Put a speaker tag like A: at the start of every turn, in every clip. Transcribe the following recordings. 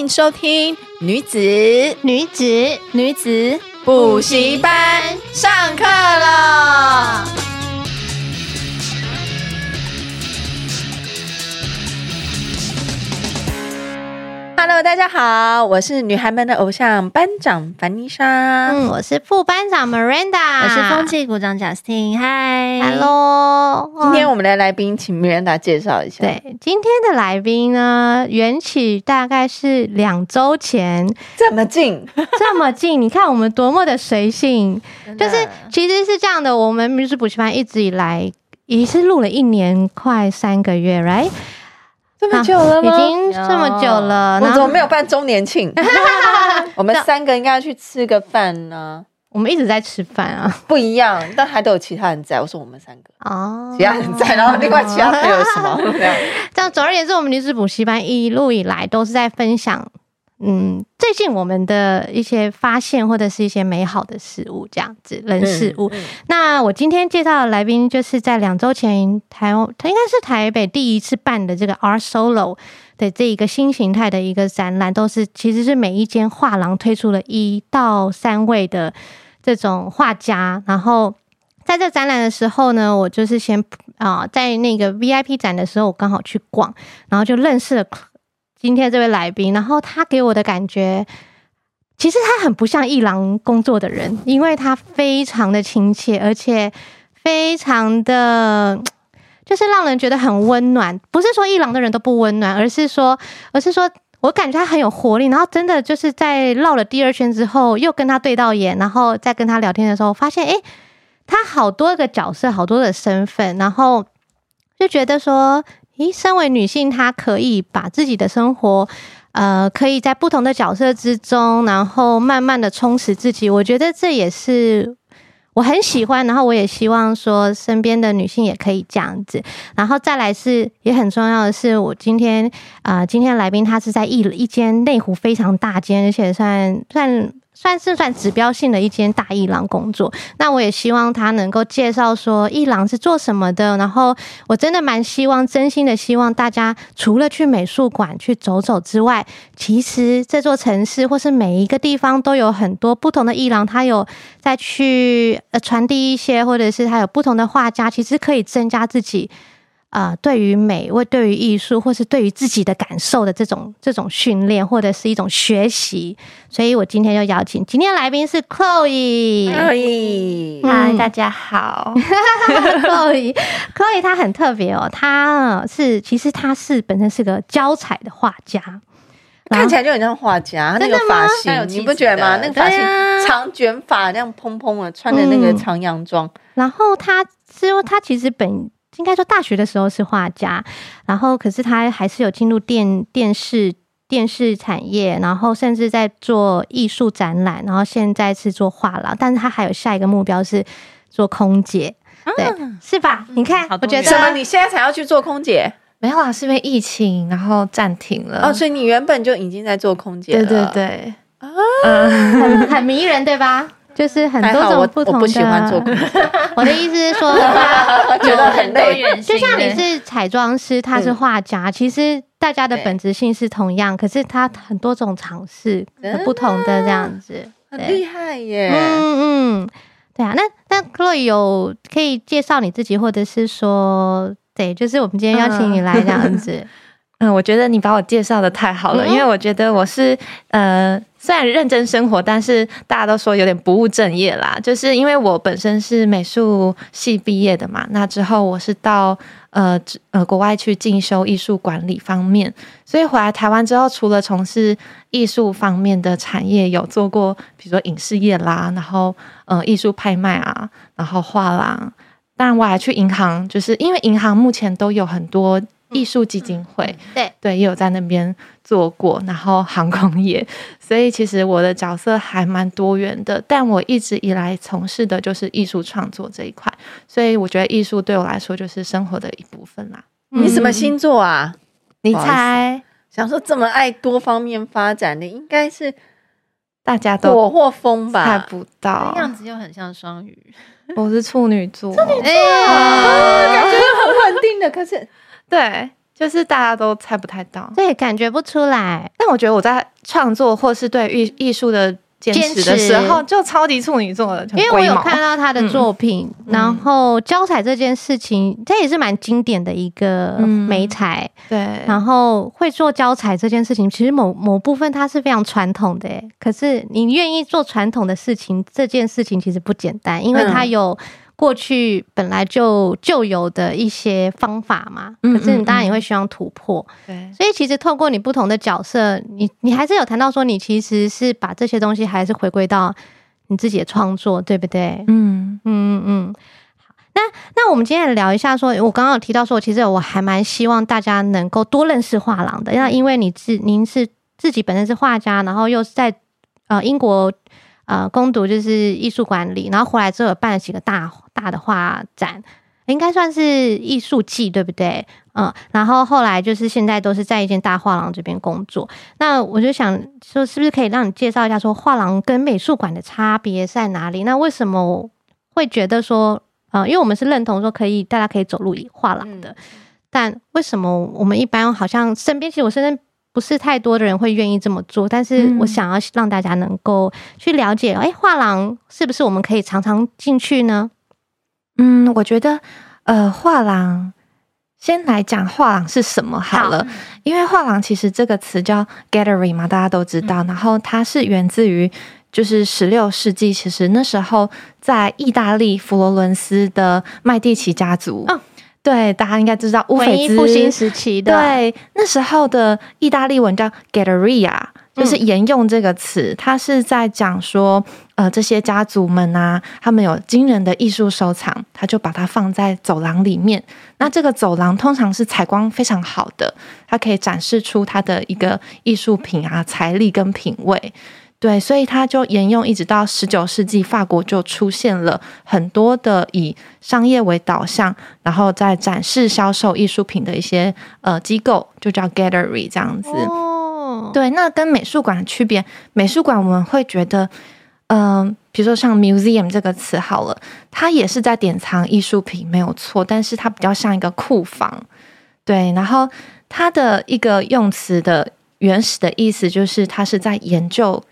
A: 迎收听女子
B: 女子
A: 女子补习班上课了。Hello，大家好，我是女孩们的偶像班长凡妮莎。
B: 嗯，我是副班长 Miranda，
C: 我是风纪股长 Justin。
B: Hi，Hello。
A: 今天我们的来宾，请 Miranda 介绍一下。
B: 对，今天的来宾呢，缘起大概是两周前，
A: 这么近，
B: 这么近。你看我们多么的随性，就是其实是这样的。我们女子补习班一直以来也是录了一年快三个月，right？
A: 这么久了吗？
B: 已经这么久了，
A: 我怎么没有办周年庆？我们三个应该要去吃个饭呢。
B: 我们一直在吃饭啊，
A: 不一样，但还都有其他人在。我说我们三个
B: 哦，
A: 其他人在，然后另外其他还有什么？
B: 这样总而言之，我们女子补习班一路以来都是在分享。嗯，最近我们的一些发现或者是一些美好的事物，这样子人事物。嗯嗯、那我今天介绍的来宾，就是在两周前台湾，他应该是台北第一次办的这个 Art Solo 的这一个新形态的一个展览，都是其实是每一间画廊推出了一到三位的这种画家。然后在这展览的时候呢，我就是先啊、呃，在那个 VIP 展的时候，我刚好去逛，然后就认识了。今天这位来宾，然后他给我的感觉，其实他很不像一郎工作的人，因为他非常的亲切，而且非常的，就是让人觉得很温暖。不是说一郎的人都不温暖，而是说，而是说我感觉他很有活力。然后真的就是在绕了第二圈之后，又跟他对到眼，然后再跟他聊天的时候，发现诶，他好多个角色，好多的身份，然后就觉得说。诶，身为女性，她可以把自己的生活，呃，可以在不同的角色之中，然后慢慢的充实自己。我觉得这也是我很喜欢，然后我也希望说身边的女性也可以这样子。然后再来是也很重要的是，我今天啊、今天来宾他是在一一间内湖非常大间，而且算算。算是算指标性的一间大艺廊工作，那我也希望他能够介绍说艺廊是做什么的。然后我真的蛮希望，真心的希望大家除了去美术馆去走走之外，其实这座城市或是每一个地方都有很多不同的艺廊，他有在去呃传递一些，或者是他有不同的画家，其实可以增加自己。啊、呃，对于美，或对于艺术，或是对于自己的感受的这种这种训练，或者是一种学习，所以我今天就邀请今天来宾是 Chloe。
C: Chloe，嗨，大家好。
B: Chloe，Chloe 她很特别哦，她是其实她是本身是个教彩的画家，
A: 看起来就很像画家。那个发型你不觉得吗？那个发型长卷发，那样蓬蓬的，穿的那个长洋装、嗯。
B: 然后她是她其实本。应该说，大学的时候是画家，然后可是他还是有进入电电视电视产业，然后甚至在做艺术展览，然后现在是做画廊，但是他还有下一个目标是做空姐，对，啊、是吧？你看，我觉得
A: 什么？你现在才要去做空姐？
C: 没有啊，是因为疫情，然后暂停了。
A: 哦，所以你原本就已经在做空姐了？
C: 对对对，
B: 啊，很很迷人，对吧？就是很多种不同的。我，我不喜欢做空姐。我的意思是说，
A: 觉得很累。
B: 就像你是彩妆师，他是画家，嗯，其实大家的本质性是同样，可是他很多种尝试，不同的这样子，
A: 很厉害耶。
B: 嗯嗯，对啊。那那 Chloe 有可以介绍你自己，或者是说，对，就是我们今天邀请你来这样子。
C: 嗯，我觉得你把我介绍的太好了，因为我觉得我是呃。虽然认真生活，但是大家都说有点不务正业啦。就是因为我本身是美术系毕业的嘛，那之后我是到呃呃国外去进修艺术管理方面，所以回来台湾之后，除了从事艺术方面的产业，有做过比如说影视业啦，然后呃艺术拍卖啊，然后画廊，当然我还去银行，就是因为银行目前都有很多。艺术基金会，嗯嗯、对对，也有在那边做过，然后航空业，所以其实我的角色还蛮多元的。但我一直以来从事的就是艺术创作这一块，所以我觉得艺术对我来说就是生活的一部分啦。
A: 你什么星座啊？嗯、
C: 你猜？
A: 想说这么爱多方面发展的，应该是
C: 大家都
A: 火或风吧？
C: 猜不到，
D: 样子又很像双鱼。
C: 我是处女座，
A: 处女座，欸啊、感觉很稳定的，可是。
C: 对，就是大家都猜不太到，
B: 对，感觉不出来。
C: 但我觉得我在创作或是对艺艺术的。坚持的时候就超级处女座的，
B: 因为我有看到他的作品，嗯、然后胶彩这件事情，这也是蛮经典的一个美彩、嗯。
C: 对，
B: 然后会做胶彩这件事情，其实某某部分它是非常传统的，可是你愿意做传统的事情，这件事情其实不简单，因为它有。过去本来就就有的一些方法嘛，可是你当然也会希望突破。对、嗯嗯嗯，所以其实透过你不同的角色，你你还是有谈到说，你其实是把这些东西还是回归到你自己的创作，对不对？嗯嗯嗯。好，那那我们今天来聊一下说，说我刚刚有提到说，其实我还蛮希望大家能够多认识画廊的。那因为你自您是自己本身是画家，然后又是在呃英国。呃，攻读就是艺术管理，然后回来之后办了几个大大的画展，应该算是艺术季，对不对？嗯，然后后来就是现在都是在一间大画廊这边工作。那我就想说，是不是可以让你介绍一下，说画廊跟美术馆的差别在哪里？那为什么会觉得说，呃，因为我们是认同说可以大家可以走入画廊的，嗯，但为什么我们一般好像身边，其实我身边。不是太多的人会愿意这么做，但是我想要让大家能够去了解，哎、嗯，画廊是不是我们可以常常进去呢？
C: 嗯，我觉得，呃，画廊先来讲画廊是什么好了，好，因为画廊其实这个词叫 gallery 嘛，大家都知道，嗯、然后它是源自于就是十六世纪，其实那时候在意大利佛罗伦斯的麦蒂奇家族。哦对，大家应该知道乌菲兹
B: 复兴时期的。
C: 对，那时候的意大利文叫 Galleria，就是沿用这个词，它是在讲说，呃，这些家族们啊，他们有惊人的艺术收藏，他就把它放在走廊里面。那这个走廊通常是采光非常好的，它可以展示出它的一个艺术品啊、财力跟品味。对，所以它就沿用，一直到十九世纪，法国就出现了很多的以商业为导向，然后在展示销售艺术品的一些呃机构，就叫 gallery 这样子。哦，对，那跟美术馆的区别，美术馆我们会觉得，嗯、呃，比如说像 museum 这个词好了，它也是在典藏艺术品，没有错，但是它比较像一个库房。对，然后它的一个用词的原始的意思就是，它是在研究。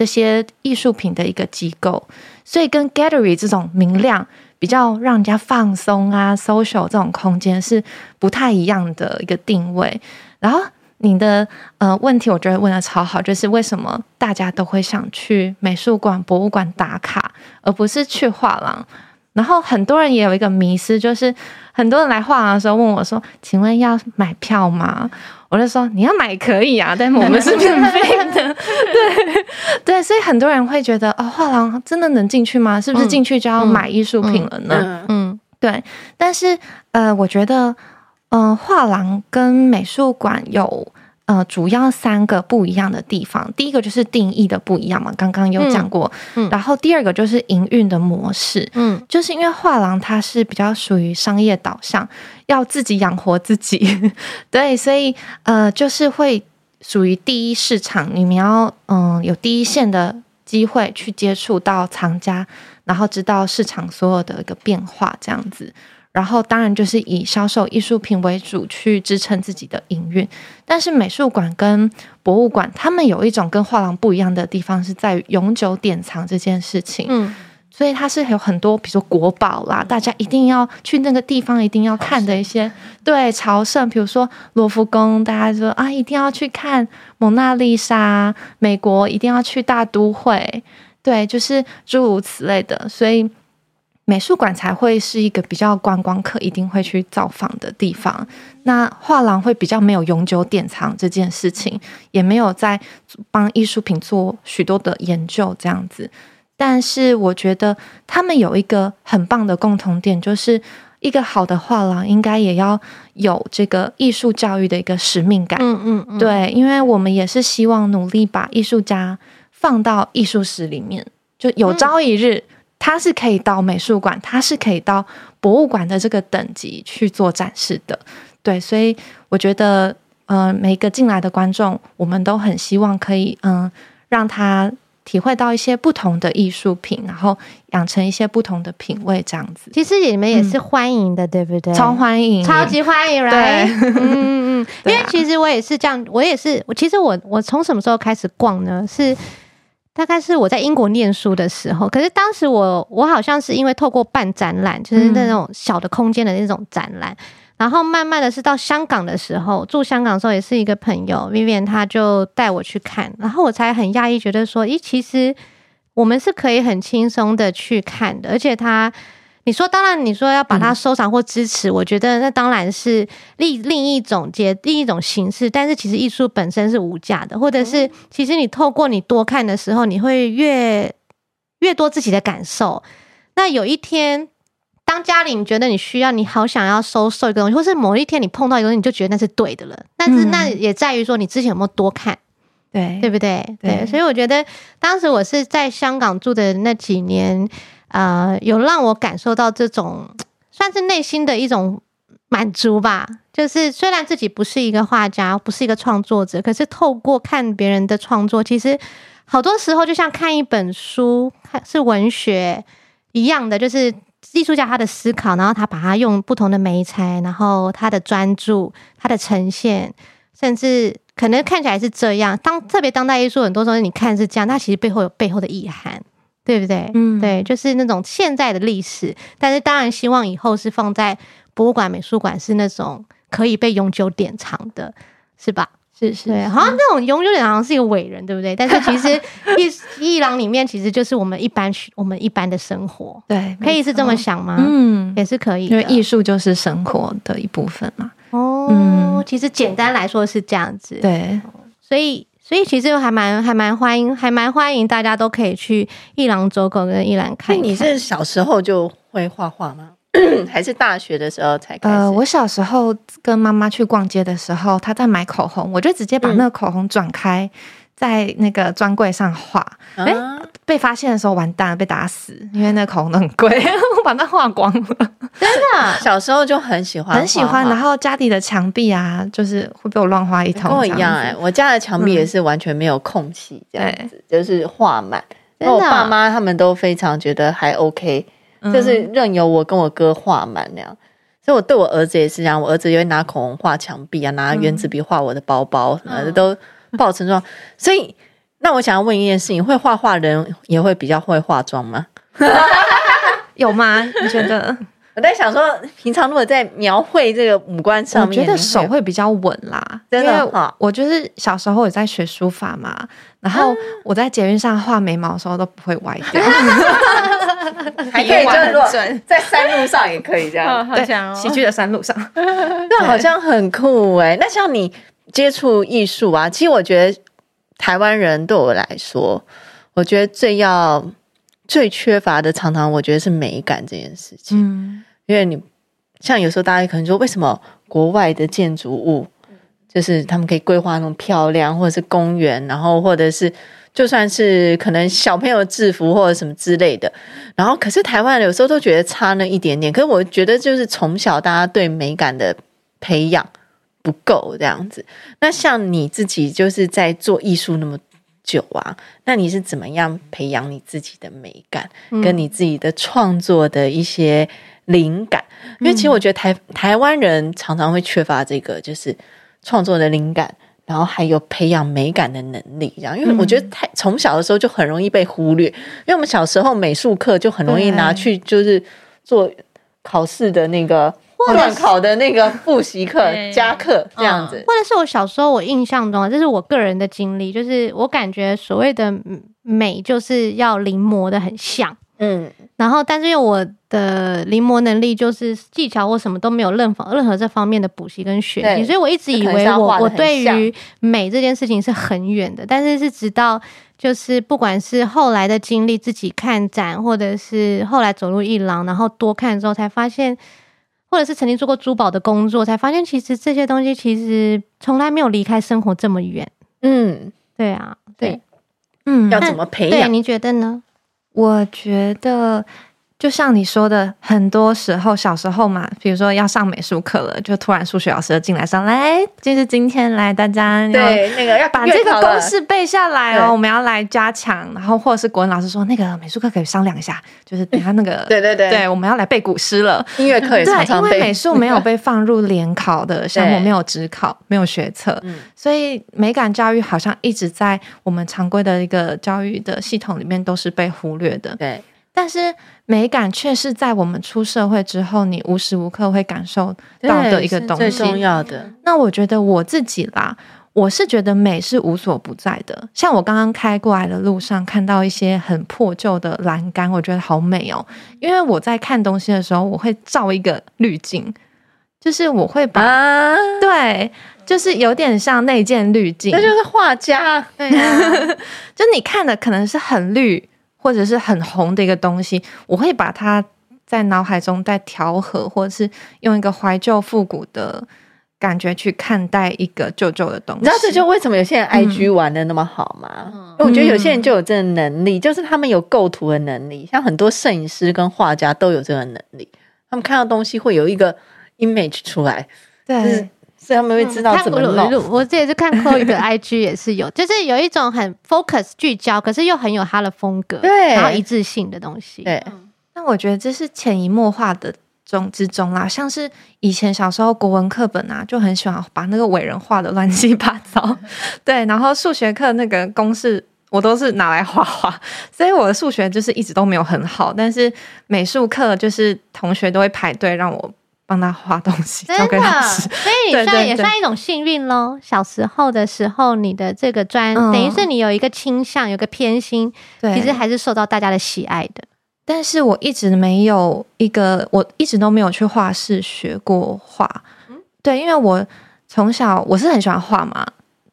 C: 这些艺术品的一个机构，所以跟 gallery 这种明亮、比较让人家放松啊、social 这种空间是不太一样的一个定位。然后你的呃问题，我觉得问的超好，就是为什么大家都会想去美术馆、博物馆打卡，而不是去画廊？然后很多人也有一个迷思，就是很多人来画廊的时候问我说：“请问要买票吗？”我就说你要买可以啊，但 我们是免费的。对对，所以很多人会觉得哦，画廊真的能进去吗？是不是进去就要买艺术品了呢？嗯，嗯嗯对。但是呃，我觉得呃，画廊跟美术馆有。呃，主要三个不一样的地方，第一个就是定义的不一样嘛，刚刚有讲过。嗯，然后第二个就是营运的模式，嗯，就是因为画廊它是比较属于商业导向，要自己养活自己，对，所以呃，就是会属于第一市场，你们要嗯、呃、有第一线的机会去接触到藏家，然后知道市场所有的一个变化这样子。然后当然就是以销售艺术品为主去支撑自己的营运，但是美术馆跟博物馆，他们有一种跟画廊不一样的地方，是在于永久典藏这件事情。嗯，所以它是有很多，比如说国宝啦，大家一定要去那个地方，一定要看的一些，对，朝圣，比如说罗浮宫，大家说啊，一定要去看蒙娜丽莎，美国一定要去大都会，对，就是诸如此类的，所以。美术馆才会是一个比较观光客一定会去造访的地方，那画廊会比较没有永久典藏这件事情，也没有在帮艺术品做许多的研究这样子。但是我觉得他们有一个很棒的共同点，就是一个好的画廊应该也要有这个艺术教育的一个使命感。嗯嗯嗯，对，因为我们也是希望努力把艺术家放到艺术史里面，就有朝一日。它是可以到美术馆，它是可以到博物馆的这个等级去做展示的，对，所以我觉得，呃，每个进来的观众，我们都很希望可以，嗯、呃，让他体会到一些不同的艺术品，然后养成一些不同的品味，这样子。
B: 其实你们也是欢迎的，嗯、对不对？
C: 超欢迎，
B: 超级欢迎，来。嗯嗯嗯。因为其实我也是这样，我也是，我其实我我从什么时候开始逛呢？是大概是我在英国念书的时候。可是当时我我好像是因为透过办展览，就是那种小的空间的那种展览。嗯然后慢慢的是到香港的时候，住香港的时候也是一个朋友 Vivian，他就带我去看，然后我才很讶异，觉得说，咦，其实我们是可以很轻松的去看的，而且他，你说当然你说要把它收藏或支持，嗯、我觉得那当然是另另一种结另一种形式，但是其实艺术本身是无价的，或者是其实你透过你多看的时候，你会越越多自己的感受，那有一天。当家里你觉得你需要，你好想要收收一个东西，或是某一天你碰到一个东西，你就觉得那是对的了。但是那也在于说你之前有没有多看，
C: 对
B: 对不对？对，对，所以我觉得当时我是在香港住的那几年，呃，有让我感受到这种 算是内心的一种满足吧。就是虽然自己不是一个画家，不是一个创作者，可是透过看别人的创作，其实好多时候就像看一本书，看是文学一样的，就是。艺术家他的思考，然后他把它用不同的媒材，然后他的专注，他的呈现，甚至可能看起来是这样。当特别当代艺术，很多时候你看是这样，它其实背后有背后的意涵，对不对？嗯，对，就是那种现在的历史。但是当然希望以后是放在博物馆、美术馆，是那种可以被永久典藏的，是吧？是是，对，好像那种永久典藏是一个伟人，对不对？但是其实 艺艺廊里面其实就是我们一般我们一般的生活，
C: 对，
B: 可以是这么想吗？
C: 嗯，
B: 也是可以，
C: 因为艺术就是生活的一部分嘛。
B: 哦，嗯，其实简单来说是这样子，
C: 对，
B: 所以所以其实还蛮还蛮欢迎，还蛮欢迎大家都可以去一郎走狗跟一郎看。
A: 你是小时候就会画画吗？还是大学的时候才开始？
C: 呃，我小时候跟妈妈去逛街的时候，她在买口红，我就直接把那个口红转开，在那个专柜上画。哎、被发现的时候完蛋了，被打死，因为那个口红都很贵，我把它画光了。
B: 真的，
A: 小时候就很喜欢
C: 很喜欢。然后家里的墙壁啊，就是会被我乱画一通。跟
A: 我一样哎、欸，我家的墙壁也是完全没有空隙，这样子、嗯、就是画满。那我爸妈他们都非常觉得还 OK。就是任由我跟我哥画满那样，所以我对我儿子也是这样。我儿子也会拿口红画墙壁啊，拿原子笔画我的包包，什么都抱成妆。所以，那我想要问一件事情：会画画的人也会比较会化妆吗？
C: 有吗？你觉得？
A: 我在想说，平常如果在描绘这个五官上面，
C: 我觉得手会比较稳啦。真的，我就是小时候也在学书法嘛，然后我在捷运上画眉毛的时候都不会歪掉。
A: 还可以，就是在山路上也可以这样，
C: 对，喜剧的山路上，
A: 那好像很酷哎。那像你接触艺术啊，其实我觉得台湾人对我来说，我觉得最要最缺乏的，常常我觉得是美感这件事情。嗯，因为你像有时候大家可能说，为什么国外的建筑物就是他们可以规划那么漂亮，或者是公园，然后或者是。就算是可能小朋友制服或者什么之类的，然后可是台湾人有时候都觉得差那一点点。可是我觉得就是从小大家对美感的培养不够这样子。那像你自己就是在做艺术那么久啊，那你是怎么样培养你自己的美感，跟你自己的创作的一些灵感？因为其实我觉得台台湾人常常会缺乏这个，就是创作的灵感。然后还有培养美感的能力，这样，因为我觉得太从小的时候就很容易被忽略，因为我们小时候美术课就很容易拿去就是做考试的那个段考的那个复习课 加课这样子，
B: 或者是我小时候我印象中，这是我个人的经历，就是我感觉所谓的美就是要临摹的很像。嗯，然后，但是因为我的临摹能力就是技巧或什么都没有任何任何这方面的补习跟学习，所以我一直以为我我对于美这件事情是很远的。但是是直到就是不管是后来的经历，自己看展，或者是后来走入艺廊，然后多看之后，才发现，或者是曾经做过珠宝的工作，才发现其实这些东西其实从来没有离开生活这么远。嗯，对啊，对，
A: 嗯，要怎么培养？
B: 对，你觉得呢？
C: 我觉得就像你说的，很多时候小时候嘛，比如说要上美术课了，就突然数学老师进来上来，就是今天来大家
A: 对那个要
C: 把这个公式背下来哦，我们要来加强，然后或者是国文老师说那个美术课可以商量一下，就是等下那个
A: 对对 对，
C: 对我们要来背古诗了，
A: 音乐课也常常背，
C: 对，因为美术没有被放入联考的项目，没有职考，没有学测，所以美感教育好像一直在我们常规的一个教育的系统里面都是被忽略的，
A: 对。
C: 但是美感却是在我们出社会之后，你无时无刻会感受到的一个东西，
A: 最重要的。
C: 那我觉得我自己啦，我是觉得美是无所不在的。像我刚刚开过来的路上，看到一些很破旧的栏杆，我觉得好美哦。因为我在看东西的时候，我会照一个滤镜，就是我会把、啊、对，就是有点像内建滤镜，
A: 那就是画家。对啊，
C: 就你看的可能是很绿。或者是很红的一个东西，我会把它在脑海中再调和，或者是用一个怀旧复古的感觉去看待一个旧旧的东西。你
A: 知道这就为什么有些人 IG 玩的那么好吗？嗯、因为我觉得有些人就有这个能力，就是他们有构图的能力，像很多摄影师跟画家都有这个能力，他们看到东西会有一个 image 出来。对。就是所以他们会知道怎么弄。
B: 嗯、我这也是看 Chloe 的 IG 也是有，就是有一种很 focus 聚焦，可是又很有他的风格，
A: 对，
B: 然后一致性的东西。
A: 对，
C: 那我觉得这是潜移默化的中之中啦。像是以前小时候国文课本啊，就很喜欢把那个伟人画的乱七八糟。对，然后数学课那个公式我都是拿来画画，所以我的数学就是一直都没有很好。但是美术课就是同学都会排队让我。帮他画东西，交给老师，
B: 所以你算也算一种幸运喽。小时候的时候，你的这个专，嗯、等于是你有一个倾向，有个偏心，对，其实还是受到大家的喜爱的。
C: 但是我一直没有一个，我一直都没有去画室学过画。嗯、对，因为我从小我是很喜欢画嘛，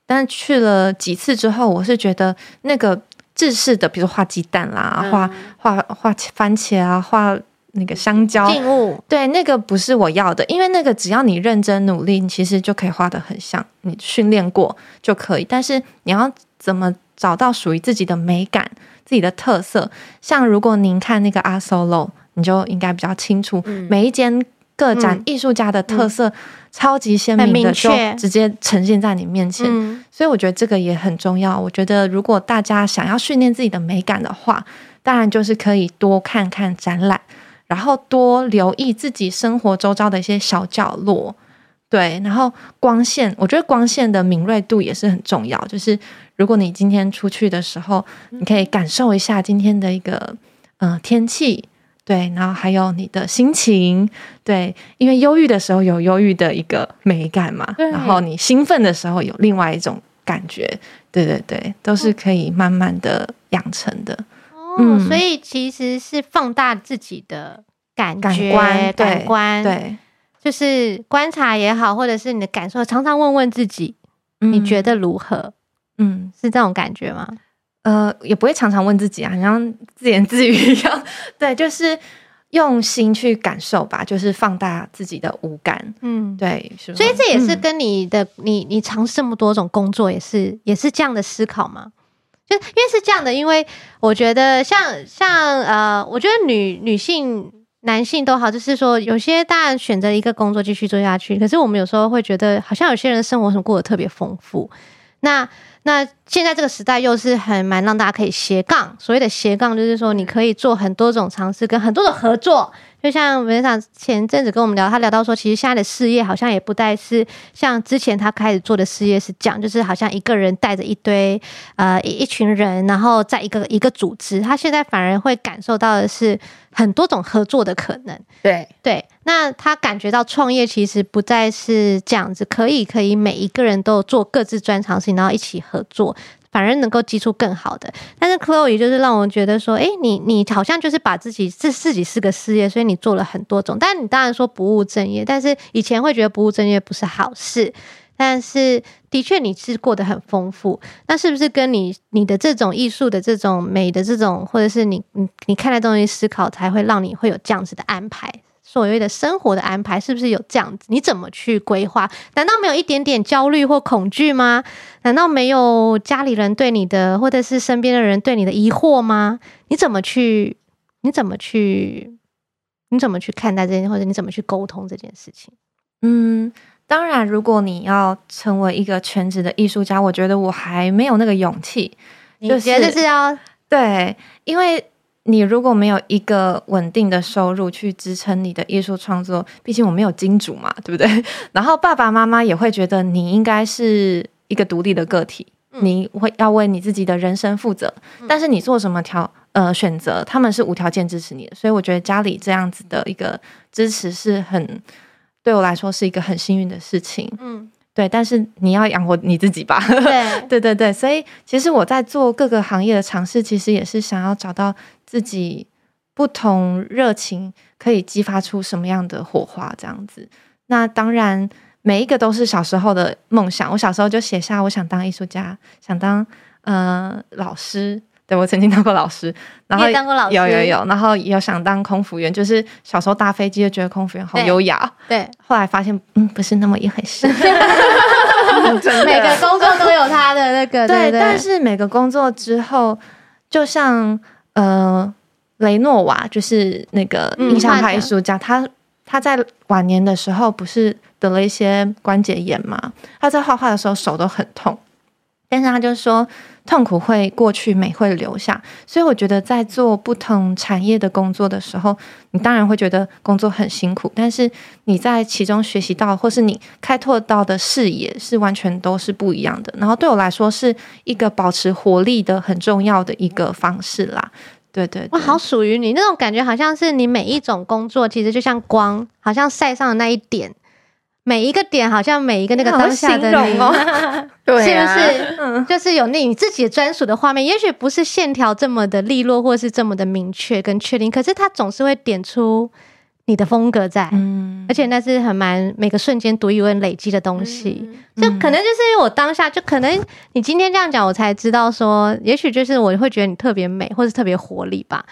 C: 但去了几次之后，我是觉得那个制式的，比如画鸡蛋啦，画画画番茄啊，画。那个香蕉，
B: 物
C: 对，那个不是我要的，因为那个只要你认真努力，你其实就可以画的很像，你训练过就可以。但是你要怎么找到属于自己的美感、自己的特色？像如果您看那个 Art Solo，你就应该比较清楚，嗯、每一间个展艺术家的特色超级鲜明的，就直接呈现在你面前。嗯、所以我觉得这个也很重要。我觉得如果大家想要训练自己的美感的话，当然就是可以多看看展览。然后多留意自己生活周遭的一些小角落，对，然后光线，我觉得光线的敏锐度也是很重要。就是如果你今天出去的时候，你可以感受一下今天的一个嗯、呃、天气，对，然后还有你的心情，对，因为忧郁的时候有忧郁的一个美感嘛，然后你兴奋的时候有另外一种感觉，对对对，都是可以慢慢的养成的。
B: 嗯，所以其实是放大自己的感觉、感官，感官，对，就是观察也好，或者是你的感受，常常问问自己，嗯、你觉得如何？嗯，是这种感觉吗？
C: 呃，也不会常常问自己啊，好像自言自语一样。对，就是用心去感受吧，就是放大自己的五感。嗯，对，所以
B: 这也是跟你的、嗯、你你尝试这么多种工作，也是也是这样的思考吗？就因为是这样的，因为我觉得像像呃，我觉得女女性、男性都好，就是说有些当然选择一个工作继续做下去，可是我们有时候会觉得，好像有些人生活什么过得特别丰富。那那现在这个时代又是很蛮让大家可以斜杠，所谓的斜杠就是说你可以做很多种尝试，跟很多的合作。就像文长前阵子跟我们聊，他聊到说，其实现在的事业好像也不再是像之前他开始做的事业是这样，就是好像一个人带着一堆呃一一群人，然后在一个一个组织，他现在反而会感受到的是很多种合作的可能。
A: 对
B: 对，那他感觉到创业其实不再是这样子，可以可以每一个人都做各自专长事情，然后一起合作。反而能够激出更好的，但是 Chloe 就是让我觉得说，哎、你你好像就是把自己自自己是个事业，所以你做了很多种。但你当然说不务正业，但是以前会觉得不务正业不是好事，但是的确你是过得很丰富。那是不是跟你你的这种艺术的这种美的这种，或者是你你你看待东西思考，才会让你会有这样子的安排？所谓的生活的安排是不是有这样子？你怎么去规划？难道没有一点点焦虑或恐惧吗？难道没有家里人对你的，或者是身边的人对你的疑惑吗？你怎么去？你怎么去你怎么去看待这件，或者你怎么去沟通这件事情？
C: 嗯，当然，如果你要成为一个全职的艺术家，我觉得我还没有那个勇气。
B: 你觉得是要
C: 对，因为你如果没有一个稳定的收入去支撑你的艺术创作，毕竟我没有金主嘛，对不对？然后爸爸妈妈也会觉得你应该是一个独立的个体，嗯、你会要为你自己的人生负责。嗯、但是你做什么条呃选择，他们是无条件支持你的，所以我觉得家里这样子的一个支持是很。对我来说是一个很幸运的事情，嗯，对，但是你要养活你自己吧，
B: 对，
C: 对对对，所以其实我在做各个行业的尝试，其实也是想要找到自己不同热情可以激发出什么样的火花，这样子。那当然，每一个都是小时候的梦想。我小时候就写下，我想当艺术家，想当呃老师。对，我曾经当过老师，然后
B: 当过老师，
C: 有有有，然后有想当空服员，就是小时候搭飞机就觉得空服员好优雅。
B: 对，对
C: 后来发现嗯，不是那么一回事。
B: 每个工作都有他的那个对，对，对，
C: 但是每个工作之后，就像呃雷诺瓦，就是那个印象派艺术家，嗯、他他在晚年的时候不是得了一些关节炎嘛？他在画画的时候手都很痛，但是他就说。痛苦会过去，美会留下。所以我觉得，在做不同产业的工作的时候，你当然会觉得工作很辛苦，但是你在其中学习到，或是你开拓到的视野，是完全都是不一样的。然后对我来说，是一个保持活力的很重要的一个方式啦。对对对，
B: 我好属于你那种感觉，好像是你每一种工作，其实就像光，好像晒上的那一点。每一个点，好像每一个那个当下的你，哦、是不是？嗯，就是有那你自己专属的画面，也许不是线条这么的利落，或是这么的明确跟确定，可是它总是会点出你的风格在，嗯，而且那是很蛮每个瞬间独一无二累积的东西，嗯、就可能就是因为我当下，就可能你今天这样讲，我才知道说，也许就是我会觉得你特别美，或是特别活力吧。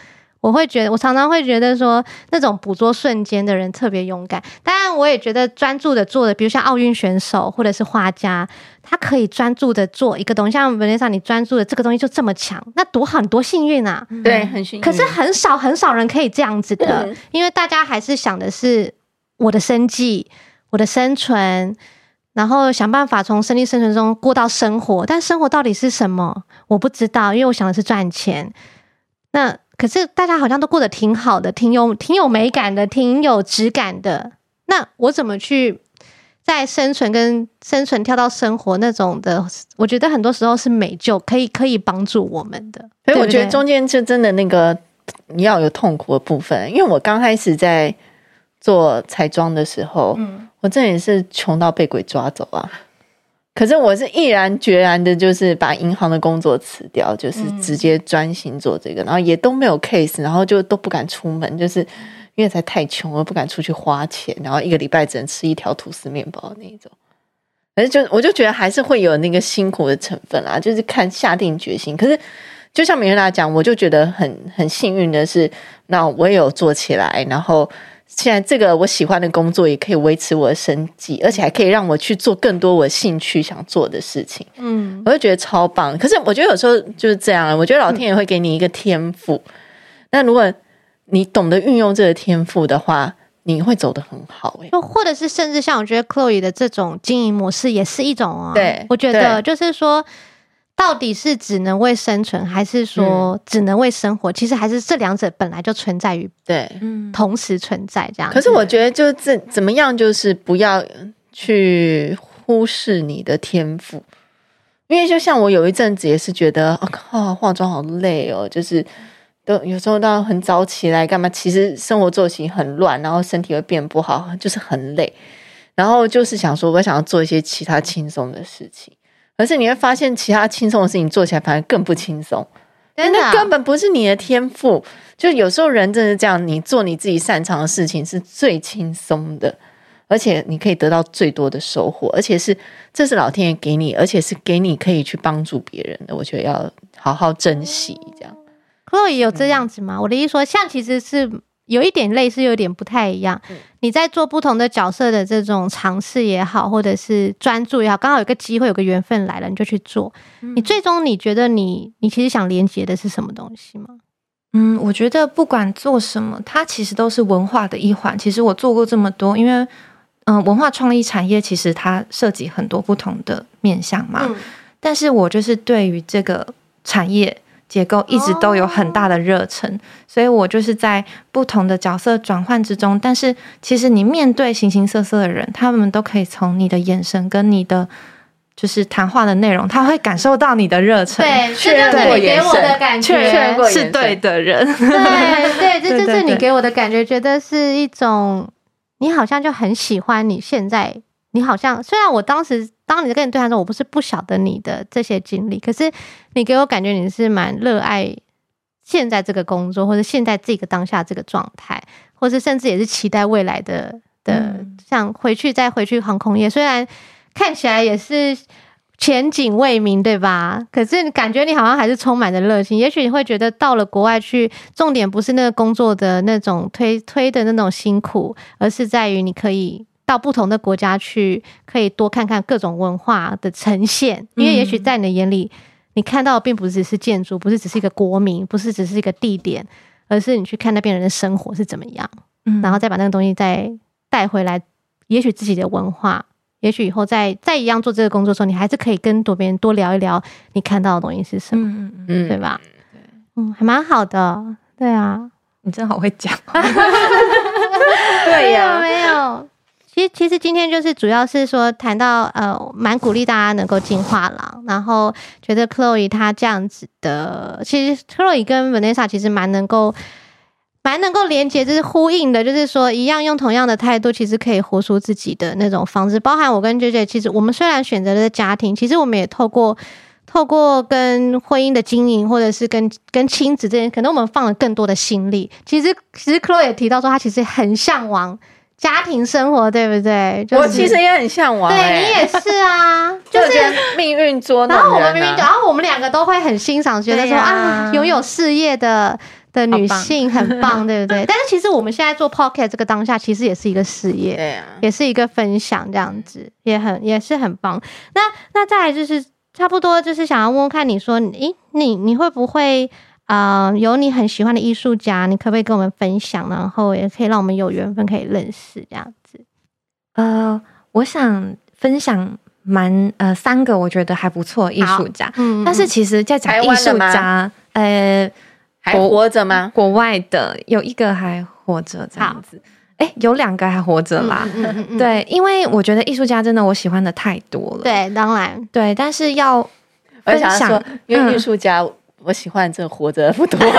B: 我会觉得，我常常会觉得说，那种捕捉瞬间的人特别勇敢。当然，我也觉得专注的做的，比如像奥运选手或者是画家，他可以专注的做一个东西。像 Vanessa，你专注的这个东西就这么强，那多好，多幸运啊！
A: 对，很幸运。
B: 可是很少很少人可以这样子的，嗯、因为大家还是想的是我的生计、我的生存，然后想办法从生计生存中过到生活。但生活到底是什么？我不知道，因为我想的是赚钱。那可是大家好像都过得挺好的，挺有挺有美感的，挺有质感的。那我怎么去在生存跟生存跳到生活那种的？我觉得很多时候是美就可以可以帮助我们的。
A: 所以我觉得中间就真的那个你要有痛苦的部分，因为我刚开始在做彩妆的时候，嗯，我真的也是穷到被鬼抓走啊。可是我是毅然决然的，就是把银行的工作辞掉，就是直接专心做这个，然后也都没有 case，然后就都不敢出门，就是因为才太穷我，不敢出去花钱，然后一个礼拜只能吃一条吐司面包那种。反正就我就觉得还是会有那个辛苦的成分啦，就是看下定决心。可是就像美娜讲，我就觉得很很幸运的是，那我也有做起来，然后。现在这个我喜欢的工作也可以维持我的生计，而且还可以让我去做更多我兴趣想做的事情。嗯，我就觉得超棒。可是我觉得有时候就是这样，我觉得老天爷会给你一个天赋，那、嗯、如果你懂得运用这个天赋的话，你会走得很好。哎，
B: 或者是甚至像我觉得 Chloe 的这种经营模式也是一种啊。
A: 对，
B: 我觉得就是说。到底是只能为生存，还是说只能为生活？嗯、其实还是这两者本来就存在于对，同时存在这样。
A: 可是我觉得，就怎怎么样，就是不要去忽视你的天赋，因为就像我有一阵子也是觉得，啊靠，化妆好累哦，就是都有时候都要很早起来干嘛？其实生活作息很乱，然后身体会变不好，就是很累。然后就是想说，我想要做一些其他轻松的事情。可是你会发现，其他轻松的事情做起来反而更不轻松，真的，那根本不是你的天赋。就有时候人真的这样，你做你自己擅长的事情是最轻松的，而且你可以得到最多的收获，而且是这是老天爷给你，而且是给你可以去帮助别人的。我觉得要好好珍惜。这样
B: ，Chloe 有这样子吗？嗯、我的意思说，像其实是。有一点类似，有点不太一样。你在做不同的角色的这种尝试也好，或者是专注也好，刚好有个机会，有个缘分来了，你就去做。你最终你觉得你你其实想连接的是什么东西吗？
C: 嗯，我觉得不管做什么，它其实都是文化的一环。其实我做过这么多，因为嗯、呃，文化创意产业其实它涉及很多不同的面向嘛。嗯、但是我就是对于这个产业结构一直都有很大的热忱，哦、所以我就是在不同的角色转换之中。但是其实你面对形形色色的人，他们都可以从你的眼神跟你的。就是谈话的内容，他会感受到你的热忱，
B: 对，这就是你给我的感觉，
C: 确认过是对的人，
B: 对对，这就是你给我的感觉，觉得是一种，你好像就很喜欢你现在，你好像虽然我当时当你在跟你对谈的时候，我不是不晓得你的这些经历，可是你给我感觉你是蛮热爱现在这个工作，或者现在这个当下这个状态，或是甚至也是期待未来的的，嗯、像回去再回去航空业，虽然。看起来也是前景未明，对吧？可是感觉你好像还是充满着热情。也许你会觉得到了国外去，重点不是那个工作的那种推推的那种辛苦，而是在于你可以到不同的国家去，可以多看看各种文化的呈现。因为也许在你的眼里，你看到的并不只是建筑，不是只是一个国民，不是只是一个地点，而是你去看那边人的生活是怎么样，然后再把那个东西再带回来。也许自己的文化。也许以后再再一样做这个工作的时候，你还是可以跟多别人多聊一聊你看到的东西是什么，嗯嗯，对吧？对，嗯，还蛮好的，对啊，
C: 你真好会讲，
B: 对呀，没有。其实其实今天就是主要是说谈到呃，蛮鼓励大家能够进画廊，然后觉得 Chloe 她这样子的，其实 Chloe 跟 Vanessa 其实蛮能够。蛮能够连接，就是呼应的，就是说一样用同样的态度，其实可以活出自己的那种方式。包含我跟 JJ，其实我们虽然选择了家庭，其实我们也透过透过跟婚姻的经营，或者是跟跟亲子这边，可能我们放了更多的心力。其实其实 Chloe 也提到说，他其实很向往家庭生活，对不对？就是、
A: 我其实也很向往、欸，
B: 对你也是啊，就是
A: 命运捉弄
B: 然后我们明明，然后我们两个都会很欣赏，觉得说啊，拥有事业的。的女性很棒，对不对？但是其实我们现在做 podcast 这个当下，其实也是一个事业，对啊，也是一个分享，这样子也很也是很棒。那那再来就是差不多，就是想要问问看你说，诶，你你会不会啊、呃、有你很喜欢的艺术家，你可不可以跟我们分享？然后也可以让我们有缘分可以认识这样子。
C: 呃，我想分享蛮呃三个我觉得还不错艺术家，嗯，但是其实在讲艺术家，呃。
A: 还活着吗？
C: 国外的有一个还活着，这样子。哎、欸，有两个还活着啦。嗯嗯嗯、对，因为我觉得艺术家真的我喜欢的太多了。
B: 对，当然
C: 对，但是要分享，说
A: 因为艺术家我喜欢这活着不多。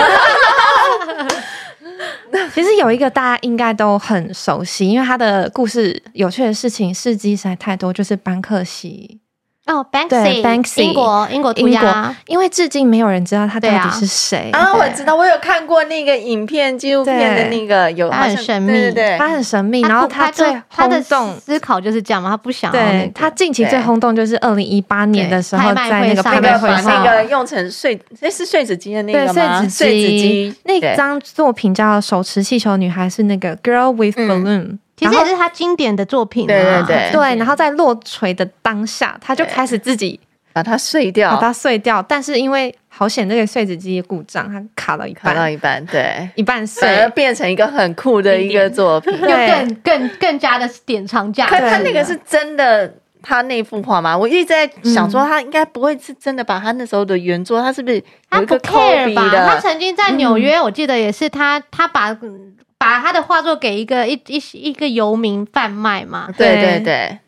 C: 其实有一个大家应该都很熟悉，因为他的故事有趣的事情事迹实在太多，就是班克西。
B: 哦，Banksy，, Banksy 英国英国涂鸦，
C: 因为至今没有人知道他到底是谁
A: 啊！我知道，我有看过那个影片纪录片的那个，有
B: 他很神秘，
C: 对，他很神秘。然后他最轰动
B: 思考就是这样嘛，他不想。
C: 对，他近期最轰动就是二零一八年的时候，在那个拍卖会上，
A: 那个用成碎，那是碎纸机的那个吗？碎纸机
C: 那张作品叫《手持气球女孩》，是那个 Girl with Balloon。
B: 其实也是他经典的作品，
A: 对对对
C: 对。然后在落锤的当下，他就开始自己
A: 把它碎掉，
C: 把它碎掉。但是因为好险，那个碎纸机故障，它卡到一半，
A: 卡到一半，对，
C: 一半碎，
A: 而变成一个很酷的一个作品，
B: 又更更更加的典藏价值。
A: 可他那个是真的，他那幅画吗？我一直在想说，他应该不会是真的把他那时候的原作，他是不是有一个 copy 的？
B: 他曾经在纽约，我记得也是他，他把。把他的画作给一个一一一个游民贩卖嘛？
A: 对对对，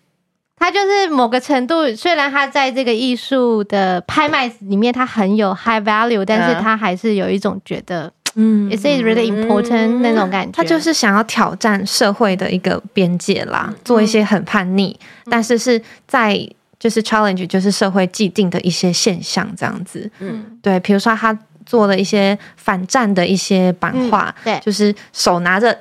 B: 他就是某个程度，虽然他在这个艺术的拍卖里面，他很有 high value，但是他还是有一种觉得，嗯，it's really important 那种感觉。
C: 他就是想要挑战社会的一个边界啦，做一些很叛逆，但是是在就是 challenge 就是社会既定的一些现象这样子。嗯，对，比如说他。做了一些反战的一些版画，嗯，对，就是手拿着，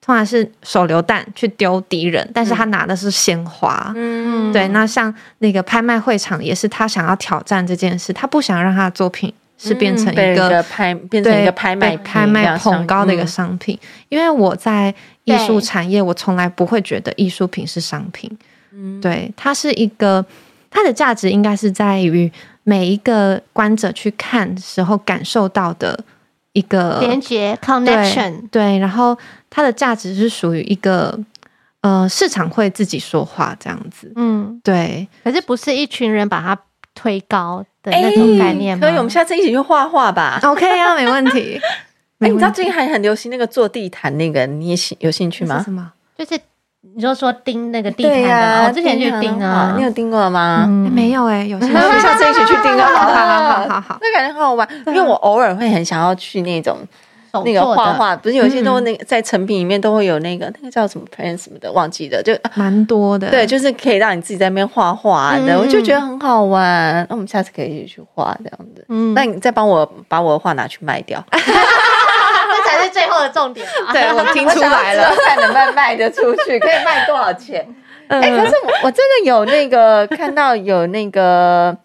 C: 通常是手榴弹去丢敌人，但是他拿的是鲜花，嗯，对。那像那个拍卖会场也是，他想要挑战这件事，他不想让他的作品是变成一个，嗯，拍，变成一个拍卖拍卖捧高的一个商品。嗯，因为我在艺术产业，我从来不会觉得艺术品是商品，嗯，对，它是一个，它的价值应该是在于。每一个观者去看时候感受到的一个
B: 连接 connection，
C: 对，然后它的价值是属于一个呃市场会自己说话这样子，嗯，对。
B: 可是不是一群人把它推高的那种概念吗？
A: 所以我们下次一起去画画吧。
C: OK 啊，没问题。
A: 哎，你知道最近还很流行那个坐地毯那个，你也有兴趣吗？
C: 什么？
B: 就是。你就说钉那个地毯的，我之前去钉啊，
A: 你有钉过吗？
C: 没有哎，有。
A: 下次一起去钉啊！
C: 好好好好好，
A: 那感觉很好玩，因为我偶尔会很想要去那种那个画画，不是有些都那个在成品里面都会有那个那个叫什么 plan 什么的，忘记了，就
C: 蛮多的。
A: 对，就是可以让你自己在那边画画的，我就觉得很好玩。那我们下次可以一起去画这样子。嗯，那你再帮我把我的画拿去卖掉。
B: 最后的重点，
A: 对我听出来了，看能不能卖得出去，可以卖多少钱？哎、欸，可是我我真的有那个看到有那个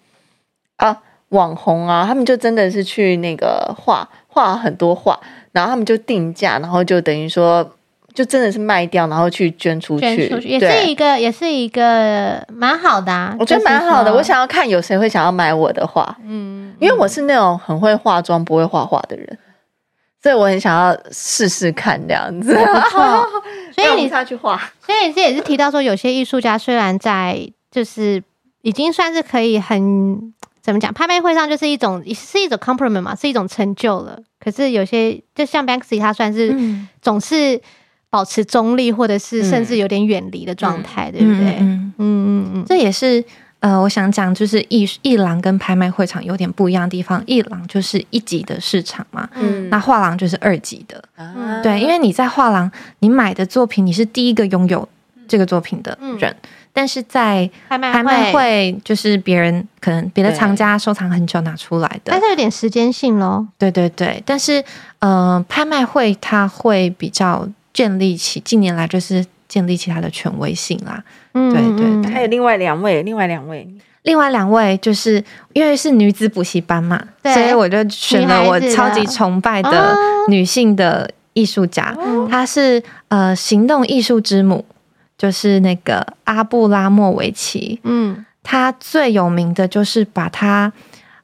A: 啊网红啊，他们就真的是去那个画画很多画，然后他们就定价，然后就等于说就真的是卖掉，然后去捐出去，
B: 捐出去也是一个也是一个蛮好的啊，
A: 我觉得蛮好的。我想要看有谁会想要买我的画，嗯，因为我是那种很会化妆不会画画的人。所以我很想要试试看这样子，
B: 所以你
A: 下去画，
B: 所以你这也是提到说，有些艺术家虽然在就是已经算是可以很怎么讲，拍卖会上就是一种是一种 compliment 嘛，是一种成就了。可是有些就像 Banksy，他算是总是保持中立，或者是甚至有点远离的状态，嗯、对不对？嗯
C: 嗯嗯，这也是。呃，我想讲就是艺艺廊跟拍卖会场有点不一样的地方，艺廊就是一级的市场嘛，嗯，那画廊就是二级的，嗯，对，因为你在画廊你买的作品，你是第一个拥有这个作品的人，嗯，但是在拍卖会就是别人可能别的藏家收藏很久拿出来的，
B: 但是有点时间性咯。
C: 对对对，但是呃，拍卖会它会比较建立起近年来就是。建立起他的权威性啦，嗯，对对对，
A: 还有另外两位，另外两位，
C: 另外两位就是因为是女子补习班嘛，所以我就选了我超级崇拜的女性的艺术家，她是呃行动艺术之母，就是那个阿布拉莫维奇，嗯，她最有名的就是把她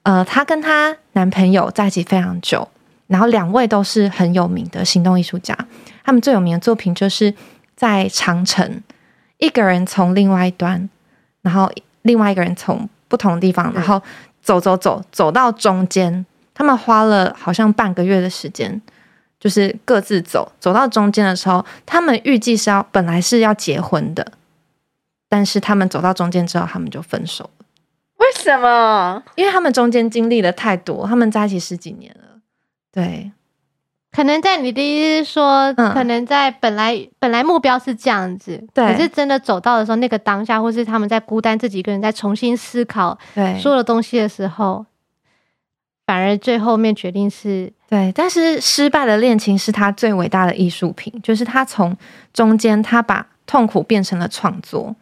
C: 呃，她跟她男朋友在一起非常久，然后两位都是很有名的行动艺术家，他们最有名的作品就是。在长城，一个人从另外一端，然后另外一个人从不同的地方，然后走走走走到中间，他们花了好像半个月的时间，就是各自走走到中间的时候，他们预计是要本来是要结婚的，但是他们走到中间之后，他们就分手了。
A: 为什么？
C: 因为他们中间经历了太多，他们在一起十几年了，对。
B: 可能在你的意思说，嗯、可能在本来本来目标是这样子，对，可是真的走到的时候，那个当下，或是他们在孤单自己一个人在重新思考对所有的东西的时候，反而最后面决定是
C: 对。但是失败的恋情是他最伟大的艺术品，就是他从中间他把痛苦变成了创作。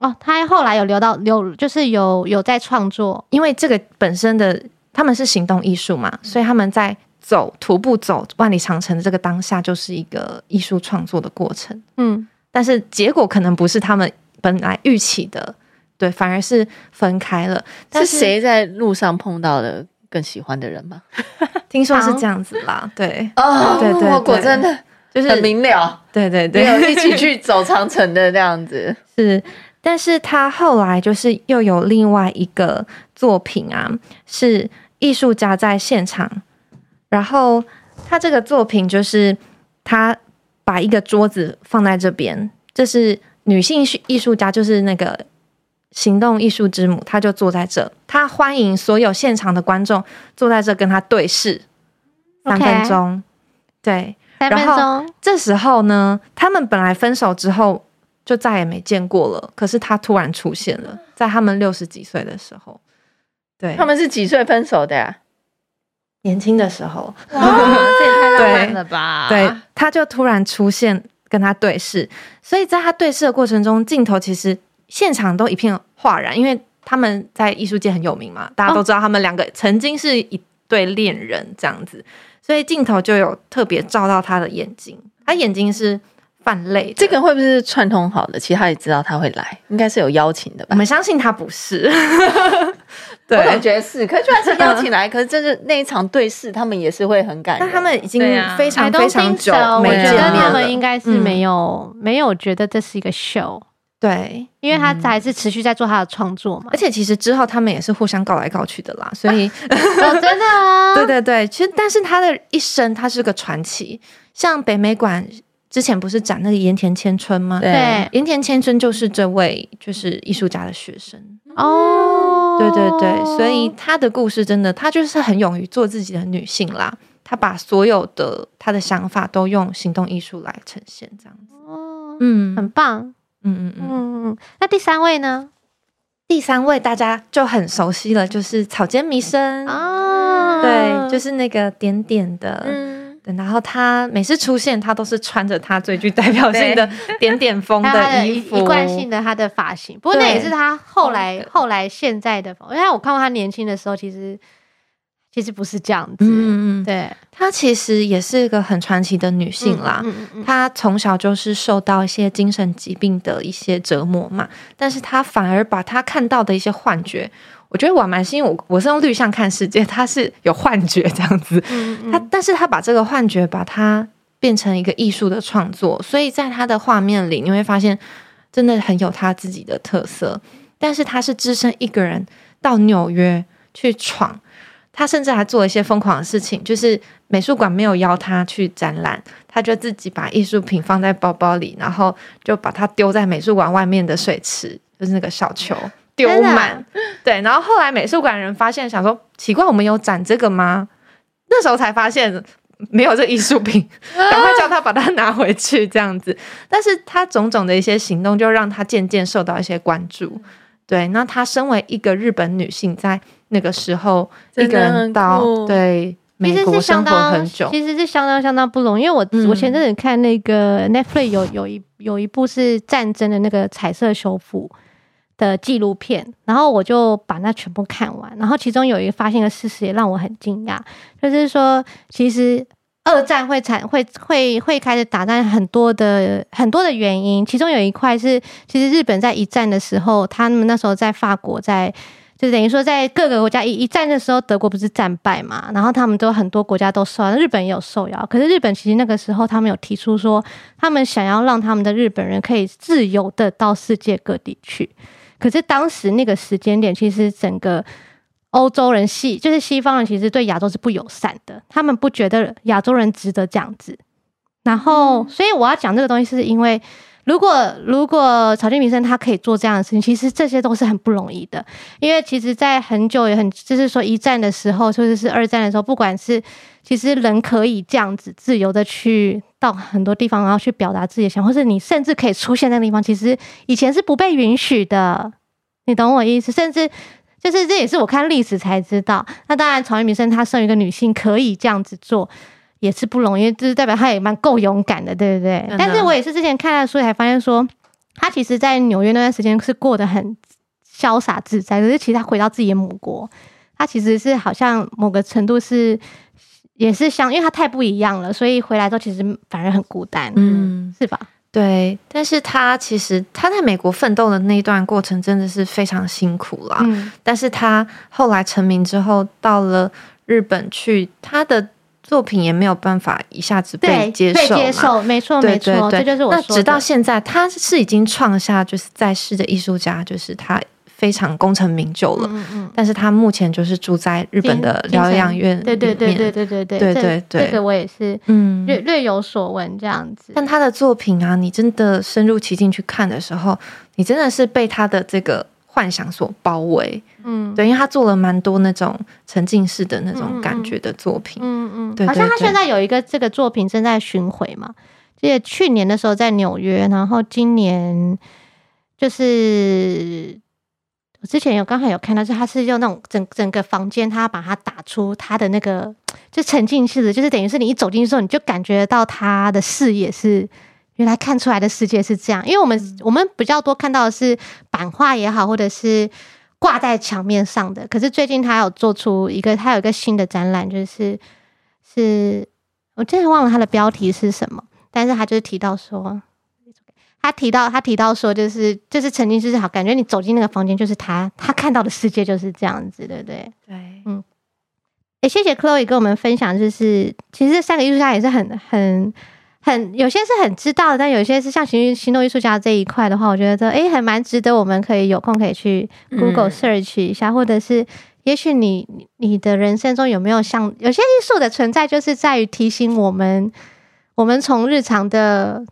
B: 哦，他后来有留到留，就是有有在创作，
C: 因为这个本身的他们是行动艺术嘛，所以他们在。走徒步走万里长城的这个当下，就是一个艺术创作的过程。嗯，但是结果可能不是他们本来预期的，对，反而是分开了。
A: 是谁在路上碰到的更喜欢的人吗？
C: 听说是这样子啦。对，
A: 哦，对对，果真的就是很明了。
C: 对对对，
A: 没有 一起去走长城的这样子。
C: 是，但是他后来就是又有另外一个作品啊，是艺术家在现场。然后他这个作品就是他把一个桌子放在这边，这是女性艺术家，就是那个行动艺术之母，她就坐在这，她欢迎所有现场的观众坐在这跟她对视三分钟，Okay. 对，
B: 三分钟。然后
C: 这时候呢，他们本来分手之后就再也没见过了，可是他突然出现了，在他们六十几岁的时候，对，
A: 他们是几岁分手的呀？
C: 年轻的时候，
B: 哇，这也太浪漫了吧？
C: 对，他就突然出现跟他对视，所以在他对视的过程中，镜头其实现场都一片哗然，因为他们在艺术界很有名嘛，大家都知道他们两个曾经是一对恋人这样子，所以镜头就有特别照到他的眼睛，他眼睛是泛类。
A: 这个会不会是串通好的？其实他也知道他会来，应该是有邀请的吧？
C: 我们相信他不是。对，
A: 我觉得是。可是就算是邀请来，可是真的那一场对视，他们也是会很感人。
C: 但他们已经非常非常久
B: 没见面了。我觉得他们应该是没有、
C: 嗯、
B: 没有觉得这是一个秀。
C: 对，
B: 因为他还是持续在做他的创作嘛。
C: 而且其实之后他们也是互相告来告去的啦，所以、
B: 哦、真的啊，
C: 对对对。其实，但是他的一生，他是个传奇。像北美馆之前不是展那个盐田千春吗？
B: 对，
C: 盐田千春就是这位就是艺术家的学生
B: 哦。
C: 对对对，所以她的故事真的，她就是很勇于做自己的女性啦。她把所有的她的想法都用行动艺术来呈现，这样子。
B: 哦，嗯，很棒。嗯嗯嗯嗯，那第三位呢？
C: 第三位大家就很熟悉了，就是草间弥生
B: 啊，
C: 对，就是那个点点的，嗯，然后他每次出现，他都是穿着他最具代表性的 点点风的衣服，
B: 一贯性的他的发型。不过那也是他后来后来现在的，因为我看过他年轻的时候，其实。其实不是这样子，嗯嗯，对，
C: 她其实也是一个很传奇的女性啦。嗯嗯嗯，她从小就是受到一些精神疾病的一些折磨嘛，但是她反而把她看到的一些幻觉，我觉得我蛮幸运，我我是用绿相看世界，他是有幻觉这样子。嗯嗯，她但是他把这个幻觉把它变成一个艺术的创作，所以在他的画面里你会发现真的很有他自己的特色。但是他是只身一个人到纽约去闯。他甚至还做了一些疯狂的事情，就是美术馆没有邀他去展览，他就自己把艺术品放在包包里，然后就把它丢在美术馆外面的水池，就是那个小球丢满。对，然后后来美术馆人发现，想说奇怪，我们有展这个吗？那时候才发现没有这艺术品，赶快叫他把它拿回去这样子。但是他种种的一些行动，就让他渐渐受到一些关注。对，那她身为一个日本女性，在那个时候一个人到对美国生活很久，
B: 其实是相当相当不容易。因为我、嗯、我前阵子看那个 Netflix 有有一有一部是战争的那个彩色修复的纪录片，然后我就把那全部看完。然后其中有一个发现的事实也让我很惊讶，就是说其实。二战会产会会会开始打战，很多的很多的原因，其中有一块是，其实日本在一战的时候，他们那时候在法国在，就等于说在各个国家一一战的时候，德国不是战败嘛，然后他们都很多国家都受邀，日本也有受邀，可是日本其实那个时候他们有提出说，他们想要让他们的日本人可以自由的到世界各地去，可是当时那个时间点，其实整个。欧洲人系就是西方人，其实对亚洲是不友善的。他们不觉得亚洲人值得这样子。然后，所以我要讲这个东西，是因为如果如果草间弥生他可以做这样的事情，其实这些都是很不容易的。因为其实，在很久也很就是说一战的时候，或者是二战的时候，不管是其实人可以这样子自由的去到很多地方，然后去表达自己的想，或是你甚至可以出现在那地方，其实以前是不被允许的。你懂我意思？甚至。就是这也是我看历史才知道。那当然，草间弥生她身为一个女性可以这样子做，也是不容易，就是代表他也蛮够勇敢的，对不对？但是我也是之前看他的书才发现说，他其实在纽约那段时间是过得很潇洒自在。可是其实他回到自己的母国，他其实是好像某个程度是也是像，因为他太不一样了，所以回来之后其实反而很孤单，嗯，是吧？
C: 对，但是他其实他在美国奋斗的那一段过程真的是非常辛苦啦。嗯，但是他后来成名之后，到了日本去，他的作品也没有办法一下子被接受，
B: 被接受，没错，没错，这就是我说的。
C: 那直到现在，他是已经创下就是在世的艺术家，就是他。非常功成名就了，嗯嗯，但是他目前就是住在日本的疗养院
B: 对对对对对对对对对，这个我也是，嗯，略略有所闻这样子。
C: 但他的作品啊，你真的深入其境去看的时候，你真的是被他的这个幻想所包围，嗯，对，因为他做了蛮多那种沉浸式的那种感觉的作品，嗯嗯，对，
B: 好像他现在有一个这个作品正在巡回嘛，记得去年的时候在纽约，然后今年就是。我之前有刚好有看到，是他是用那种整整个房间，他把它打出他的那个就沉浸式的，就是等于是你一走进去之后，你就感觉到他的视野是原来看出来的世界是这样。因为我们我们比较多看到的是版画也好，或者是挂在墙面上的。可是最近他有做出一个，他有一个新的展览，就是是我真的忘了他的标题是什么，但是他就是提到说，他提到他提到说，就是就是曾经就是好，感觉你走进那个房间，就是他他看到的世界就是这样子，对不对？
C: 对，
B: 嗯。哎，谢谢 Chloe 跟我们分享，就是其实这三个艺术家也是很很很有些是很知道的，但有些是像行行动艺术家这一块的话，我觉得哎，还蛮值得我们可以有空可以去 Google search 一下，嗯、或者是也许你你的人生中有没有像有些艺术的存在，就是在于提醒我们，我们从日常的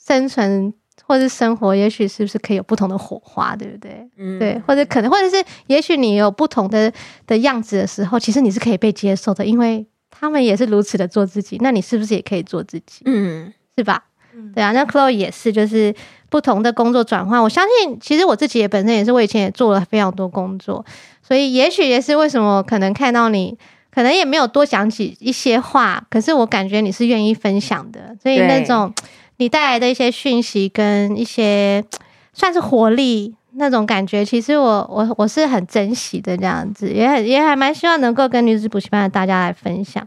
B: 生存。或是生活，也许是不是可以有不同的火花，对不对？嗯，对，或者可能，或者是也许你有不同的的样子的时候，其实你是可以被接受的，因为他们也是如此的做自己，那你是不是也可以做自己？嗯，是吧？嗯，对啊，那 Chloe 也是，就是不同的工作转换。我相信，其实我自己也本身也是，我以前也做了非常多工作，所以也许也是为什么可能看到你，可能也没有多讲起一些话，可是我感觉你是愿意分享的，所以那种。你带来的一些讯息跟一些 算是活力那种感觉，其实我我我是很珍惜的，这样子也很也还蛮希望能够跟女子补习班的大家来分享。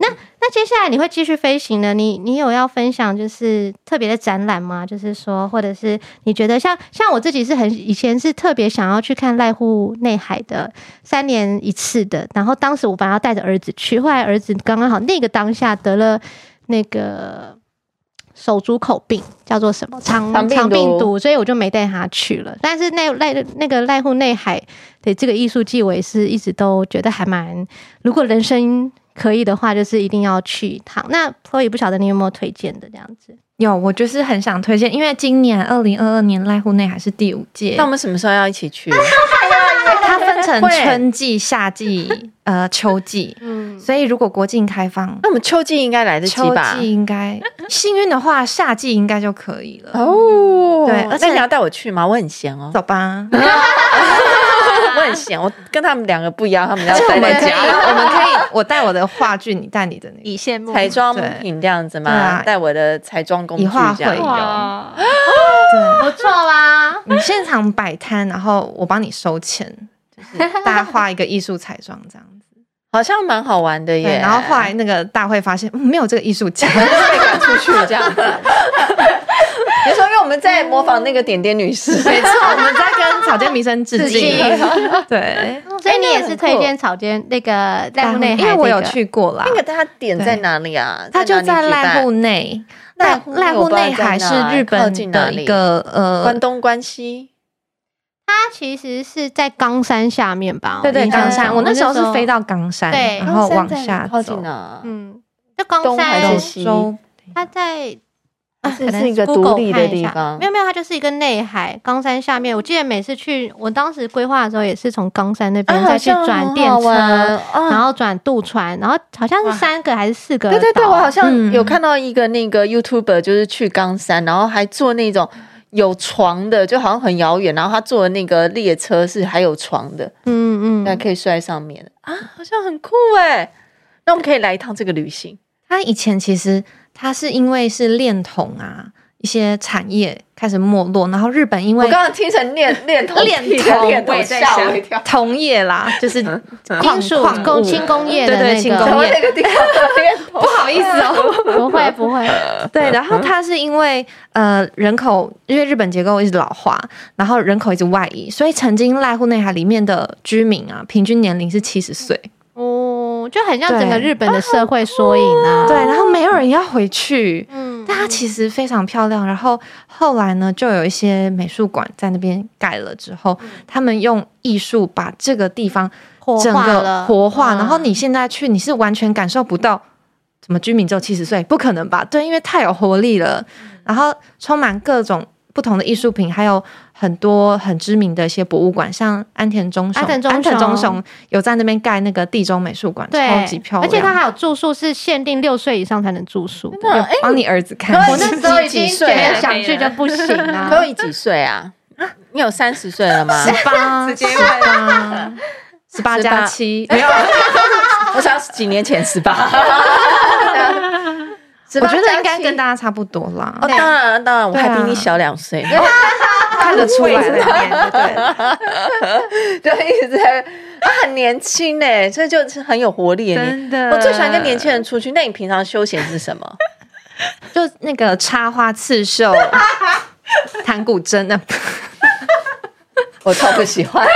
B: 那那接下来你会继续飞行呢？你你有要分享就是特别的展览吗？就是说，或者是你觉得像像我自己是很以前是特别想要去看濑户内海的三年一次的，然后当时我本来要带着儿子去，后来儿子刚刚好那个当下得了那个。手足口病叫做什么肠肠病，病毒，所以我就没带他去了。但是那濑那个濑户内海的这个艺术季，我也是一直都觉得还蛮，如果人生可以的话，就是一定要去一趟。那所以不晓得你有没有推荐的这样子？
C: 有，我就是很想推荐，因为今年二零二二年濑户内还是第五届，
A: 那我们什么时候要一起去？
C: 它分成春季、夏季、呃秋季，嗯，所以如果国境开放，
A: 那我们秋季应该来得及吧？
C: 秋季应该幸运的话，夏季应该就可以了
A: 哦。对，而且你要带我去吗？我很闲哦。
C: 走吧，
A: 我很闲，我跟他们两个不一样，他们要带在家，
C: 我们可以，我带我的话剧，你带你的那
B: 个
A: 彩妆品这样子嘛？带我的彩妆工具这样对。
B: 不错啦，
C: 你现场摆摊，然后我帮你收钱。大家画一个艺术彩妆这样子，
A: 好像蛮好玩的耶。
C: 然后后来那个大会发现，嗯，没有这个艺术家，
A: 被赶出去了这样子。你说，因为我们在模仿那个点点女士，
C: 没错，我们在跟草间弥生致敬。对，
B: 所以你也是推荐草间那个濑户内海，
C: 因为我有去过啦。
A: 那个它点在哪里啊？
C: 它就在濑户内。濑濑户内海是日本的一个呃，
A: 关东关西。
B: 它其实是在冈山下面吧？
C: 对对，冈山。我那时候是飞到冈山，
B: 对，
C: 然后往下走。
B: 嗯，就冈山
A: 还是西？
B: 它在
A: 啊，可能是一个独立的地方。
B: 没有没有，它就是一个内海。冈山下面，我记得每次去，我当时规划的时候也是从冈山那边再去转电车，然后转渡船，然后好像是三个还是四个？
A: 对对对，我好像有看到一个那个 YouTuber，就是去冈山，然后还坐那种。有床的，就好像很遥远，然后他坐的那个列车是还有床的，嗯嗯，那可以睡在上面啊，好像很酷哎。那我们可以来一趟这个旅行。
C: 他以前其实他是因为是炼铜啊。一些产业开始没落，然后日本因为
A: 我刚刚听成炼炼铜
C: 炼铜，吓我一跳，铜业啦，就是 矿矿
B: 工轻工业的那个
C: 那个地方，不好意思哦，
B: 不会不会，
C: 对，然后它是因为呃人口，因为日本结构一直老化，然后人口一直外移，所以曾经濑户内海里面的居民啊，平均年龄是七十岁。
B: 哦，就很像整个日本的社会缩影啊。
C: 对，然后没有人要回去。嗯，但它其实非常漂亮。然后后来呢，就有一些美术馆在那边盖了之后，他们用艺术把这个地方整个活化。然后你现在去，你是完全感受不到，什么居民只有七十岁？不可能吧？对，因为太有活力了。然后充满各种。不同的艺术品，还有很多很知名的一些博物馆，像安田忠雄，安田忠雄有在那边盖那个地中美术馆，超级漂亮。
B: 而且他还有住宿，是限定六岁以上才能住宿。
C: 的帮你儿子看，
B: 我那时候已经觉得想去就不行了。
A: 可以几岁啊？你有三十岁了吗？
C: 十八，十八，十八加七，没有。
A: 我想几年前十八。
C: 我觉得应该跟大家差不多啦。
A: 哦，当然，当然，我还比你小两岁，
C: 看得出来的。
A: 对，就一直在，他很年轻呢，所以就是很有活力。
C: 真的，
A: 我最喜欢跟年轻人出去。那你平常休闲是什么？
C: 就那个插花刺绣，弹古筝的。
A: 我超不喜欢，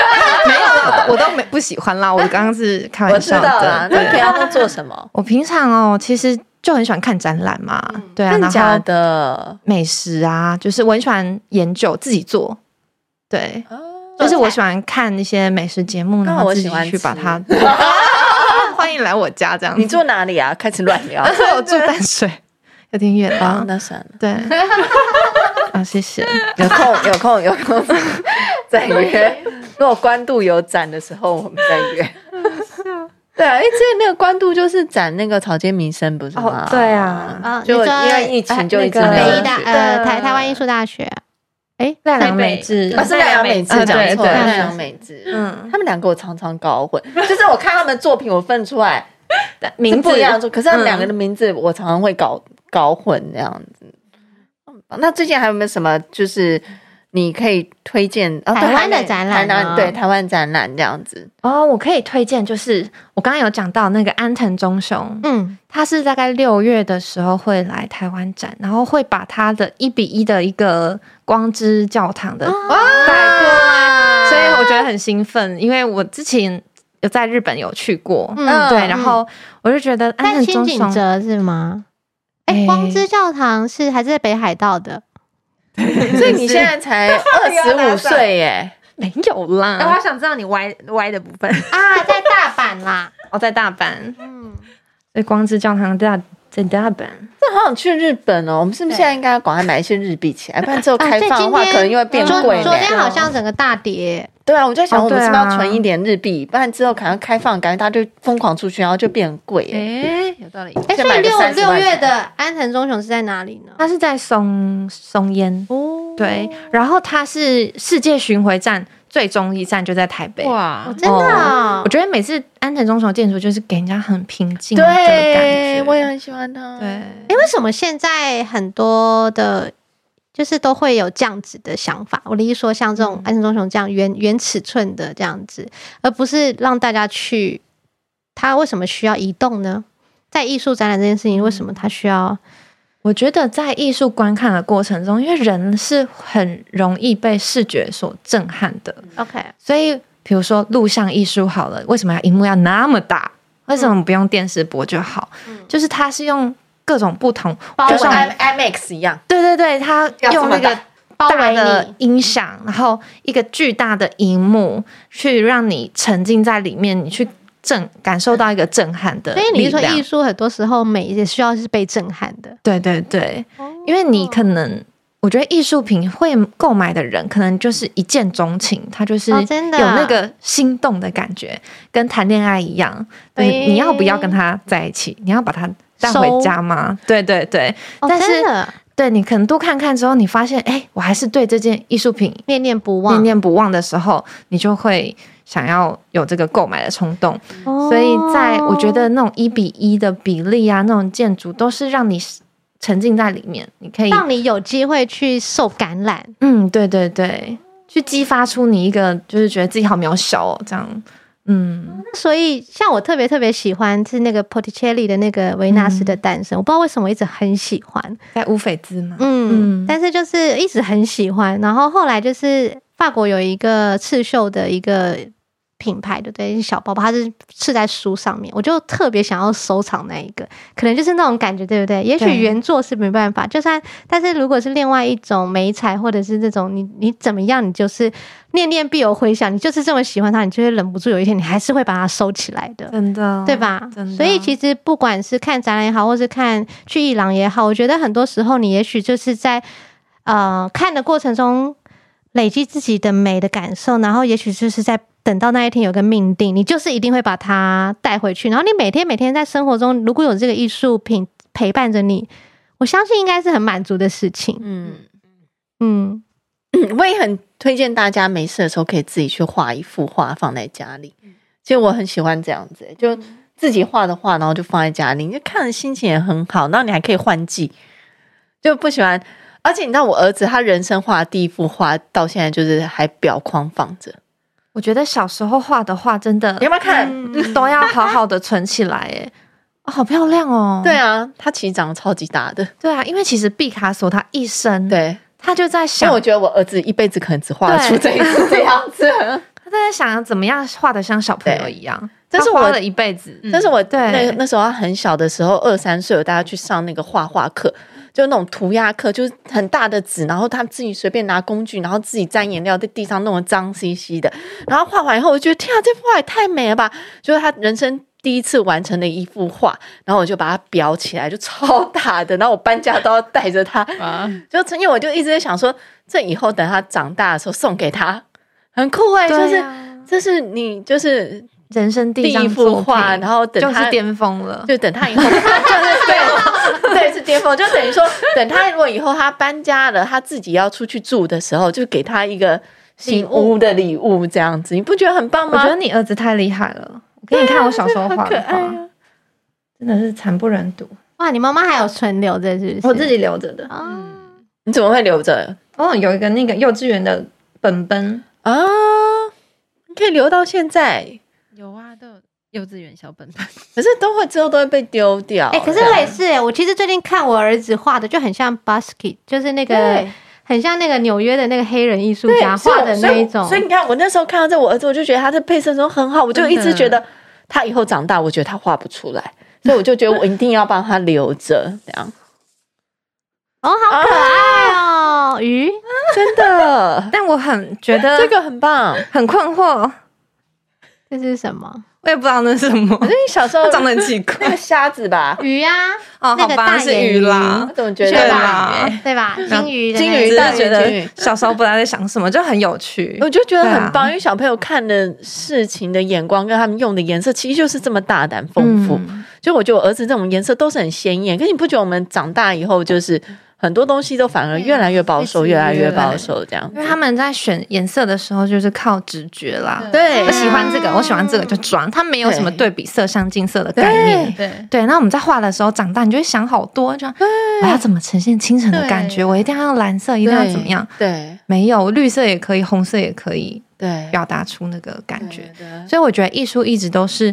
C: 没有，我都没不喜欢啦。我刚刚是开玩笑的。
A: 那平常都做什么？
C: 我平常哦，其实就很喜欢看展览嘛。对啊，
A: 假的
C: 美食啊，就是我很喜欢研究自己做。对，就是我喜欢看那些美食节目，然后自己去把它。欢迎来我家，这样。
A: 你住哪里啊？开始乱聊。
C: 我住淡水，有点远啊。
A: 那算了。
C: 对。啊，谢谢。
A: 有空有空有空再约。如果关渡有展的时候，我们再约。对啊，因为之前那个关渡就是展那个草间弥生，不是吗？
C: 对啊，
A: 就因为疫情就一直没有。
B: 北医大呃台台湾艺术大学，哎，
C: 奈良美智，
A: 啊是奈良美智，讲错了，奈良美智。嗯，他们两个我常常搞混，就是我看他们作品，我分出来 名字不一样，可是他们两个的名字我常常会搞搞混这样子。那最近还有没有什么就是你可以推荐
B: 台湾的展览？
A: 对，台湾展览这样子。
C: 哦，我可以推荐，就是我刚刚有讲到那个安藤忠雄，嗯，他是大概六月的时候会来台湾展，然后会把他的一比一的一个光之教堂的带过来，所以我觉得很兴奋，因为我之前有在日本有去过，嗯，对，然后我就觉得安藤忠雄
B: 是吗？哎，光之教堂是还是在北海道的？
A: 所以你现在才 二十五岁耶？
C: 没有啦。
D: 那我想知道你歪歪的部分
B: 啊，在大阪啦。
C: 哦，在大阪。嗯，所以光之教堂大在大阪。
A: 这好想去日本哦。我们是不是现在应该要赶快买一些日币起来？不然之后开放的话，可能又会变贵。
B: 昨天好像整个大跌。
A: 对啊，我就在想，我们是不是要存一点日币？不然之后可能开放，感觉大家就疯狂出去，然后就变贵。
B: 哎，有道理。哎，所以六六月的安藤忠雄是在哪里呢？
C: 他是在松松烟哦，对。然后他是世界巡回站最终一站就在台北。
B: 哇，真的！
C: 我觉得每次安藤忠雄的建筑就是给人家很平静的感觉。
A: 对，我也很喜欢他。
C: 对，
B: 哎，为什么现在很多的？就是都会有这样子的想法。我的意思说，像这种安藤忠雄这样原原尺寸的这样子，而不是让大家去。他为什么需要移动呢？在艺术展览这件事情，为什么他需要？
C: 我觉得在艺术观看的过程中，因为人是很容易被视觉所震撼的。
B: OK，
C: 所以比如说录像艺术好了，为什么要荧幕要那么大？为什么不用电视播就好？嗯、就是它是用。各种不同，
A: 就像 IMAX 一样。
C: 对对对，他用那个大的音响，然后一个巨大的荧幕，去让你沉浸在里面，你去震感受到一个震撼的。
B: 所以你说艺术很多时候美也需要是被震撼的。
C: 对对对，因为你可能，我觉得艺术品会购买的人，可能就是一见钟情，他就是有那个心动的感觉，跟谈恋爱一样。对，你要不要跟他在一起？你要把他。带回家吗？对对对，
B: 哦、
C: 但是对你可能多看看之后，你发现，哎，我还是对这件艺术品
B: 念念不忘，
C: 念念不忘的时候，你就会想要有这个购买的冲动。哦、所以，在我觉得那种一比一的比例啊，那种建筑都是让你沉浸在里面，你可以
B: 让你有机会去受感染。
C: 嗯，对对对，去激发出你一个就是觉得自己好渺小哦，这样。嗯，
B: 所以像我特别特别喜欢是那个 p o t t i c e l l i 的那个维纳斯的诞生，嗯、我不知道为什么我一直很喜欢，
C: 在乌菲兹嘛，
B: 嗯，嗯。但是就是一直很喜欢，然后后来就是法国有一个刺绣的一个。品牌的对，小包包，它是是在书上面，我就特别想要收藏那一个，可能就是那种感觉，对不对？也许原作是没办法，就算，但是如果是另外一种美彩，或者是这种，你你怎么样，你就是念念必有回响，你就是这么喜欢它，你就会忍不住有一天，你还是会把它收起来的，
C: 真的，
B: 对吧？所以其实不管是看展览也好，或是看去艺廊也好，我觉得很多时候你也许就是在呃看的过程中累积自己的美的感受，然后也许就是在。等到那一天有个命定，你就是一定会把它带回去。然后你每天每天在生活中，如果有这个艺术品陪伴着你，我相信应该是很满足的事情。嗯
A: 嗯嗯，我也很推荐大家没事的时候可以自己去画一幅画放在家里。其实我很喜欢这样子，就自己画的画，然后就放在家里，你就看着心情也很好。然后你还可以换季，就不喜欢。而且你知道，我儿子他人生画的第一幅画到现在就是还裱框放着。
C: 我觉得小时候画的画真的，
A: 你有没有看？
C: 嗯、都要好好的存起来，哎、哦，好漂亮哦！
A: 对啊，他其实长得超级大的。
C: 对啊，因为其实毕卡索他一生，
A: 对，
C: 他就在想，
A: 因为我觉得我儿子一辈子可能只画出这一次这样子。
C: 他在想怎么样画的像小朋友一样。
A: 这是我
C: 花了一辈子，
A: 这是我
C: 对
A: 那那时候他很小的时候，二三岁，我带他去上那个画画课，就那种涂鸦课，就是很大的纸，然后他自己随便拿工具，然后自己沾颜料在地上弄得脏兮兮的，然后画完以后，我觉得天啊，这幅画也太美了吧！就是他人生第一次完成的一幅画，然后我就把它裱起来，就超大的，然后我搬家都要带着它，啊就曾经我就一直在想说，这以后等他长大的时候送给他，很酷哎、欸，就是、啊、这是你就是。
C: 人生第
A: 一幅画，然后等他
C: 就是巅峰了，
A: 就等他以后 就是对对是巅峰，就等于说等他如果以后他搬家了，他自己要出去住的时候，就给他一个新屋的礼物，这样子，你不觉得很棒吗？
C: 我觉得你儿子太厉害了，我给你看我小时候画的画，啊、真的是惨不忍睹。
B: 哇，你妈妈还有存留着是不是？
C: 我自己留着的。
A: 嗯，你怎么会留着？
C: 哦，有一个那个幼稚园的本本
A: 啊，你可以留到现在。
D: 幼稚园小本本，
A: 可是都会之后都会被丢掉。
B: 哎、欸，可是我也是哎、欸，我其实最近看我儿子画的就很像 Basquiat，就是那个很像那个纽约的那个黑人艺术家画的那一种所。所以你看，我那时候看到这我儿子，我就觉得他的配色都很好，我就一直觉得他以后长大，我觉得他画不出来，所以我就觉得我一定要帮他留着这样。哦，好可爱哦，鱼，
A: 真的，
C: 但我很觉得
A: 这个很棒，
C: 很困惑。
B: 这是什么？
C: 我也不知道那是什么。
A: 可是你小时候
C: 长得很奇怪，
A: 那个虾子吧？
B: 鱼呀、啊，
C: 哦，
B: 那个大
C: 是鱼啦。
A: 我怎么觉得
B: 吧？对吧？金鱼，
A: 金鱼，大
C: 觉得小时候不知道在想什么，就很有趣。
A: 我就觉得很棒，因为小朋友看的事情的眼光跟他们用的颜色，其实就是这么大胆丰富。就我觉得我儿子这种颜色都是很鲜艳，可是你不觉得我们长大以后就是？很多东西都反而越来越保守，越来越保守，这样。
C: 因为他们在选颜色的时候，就是靠直觉啦。
A: 对，
C: 我喜欢这个，我喜欢这个就装。他没有什么对比色相近色的概念。对对。那我们在画的时候，长大你就会想好多，就我要怎么呈现清晨的感觉？我一定要用蓝色，一定要怎么样？
A: 对，
C: 没有绿色也可以，红色也可以，
A: 对，
C: 表达出那个感觉。所以我觉得艺术一直都是。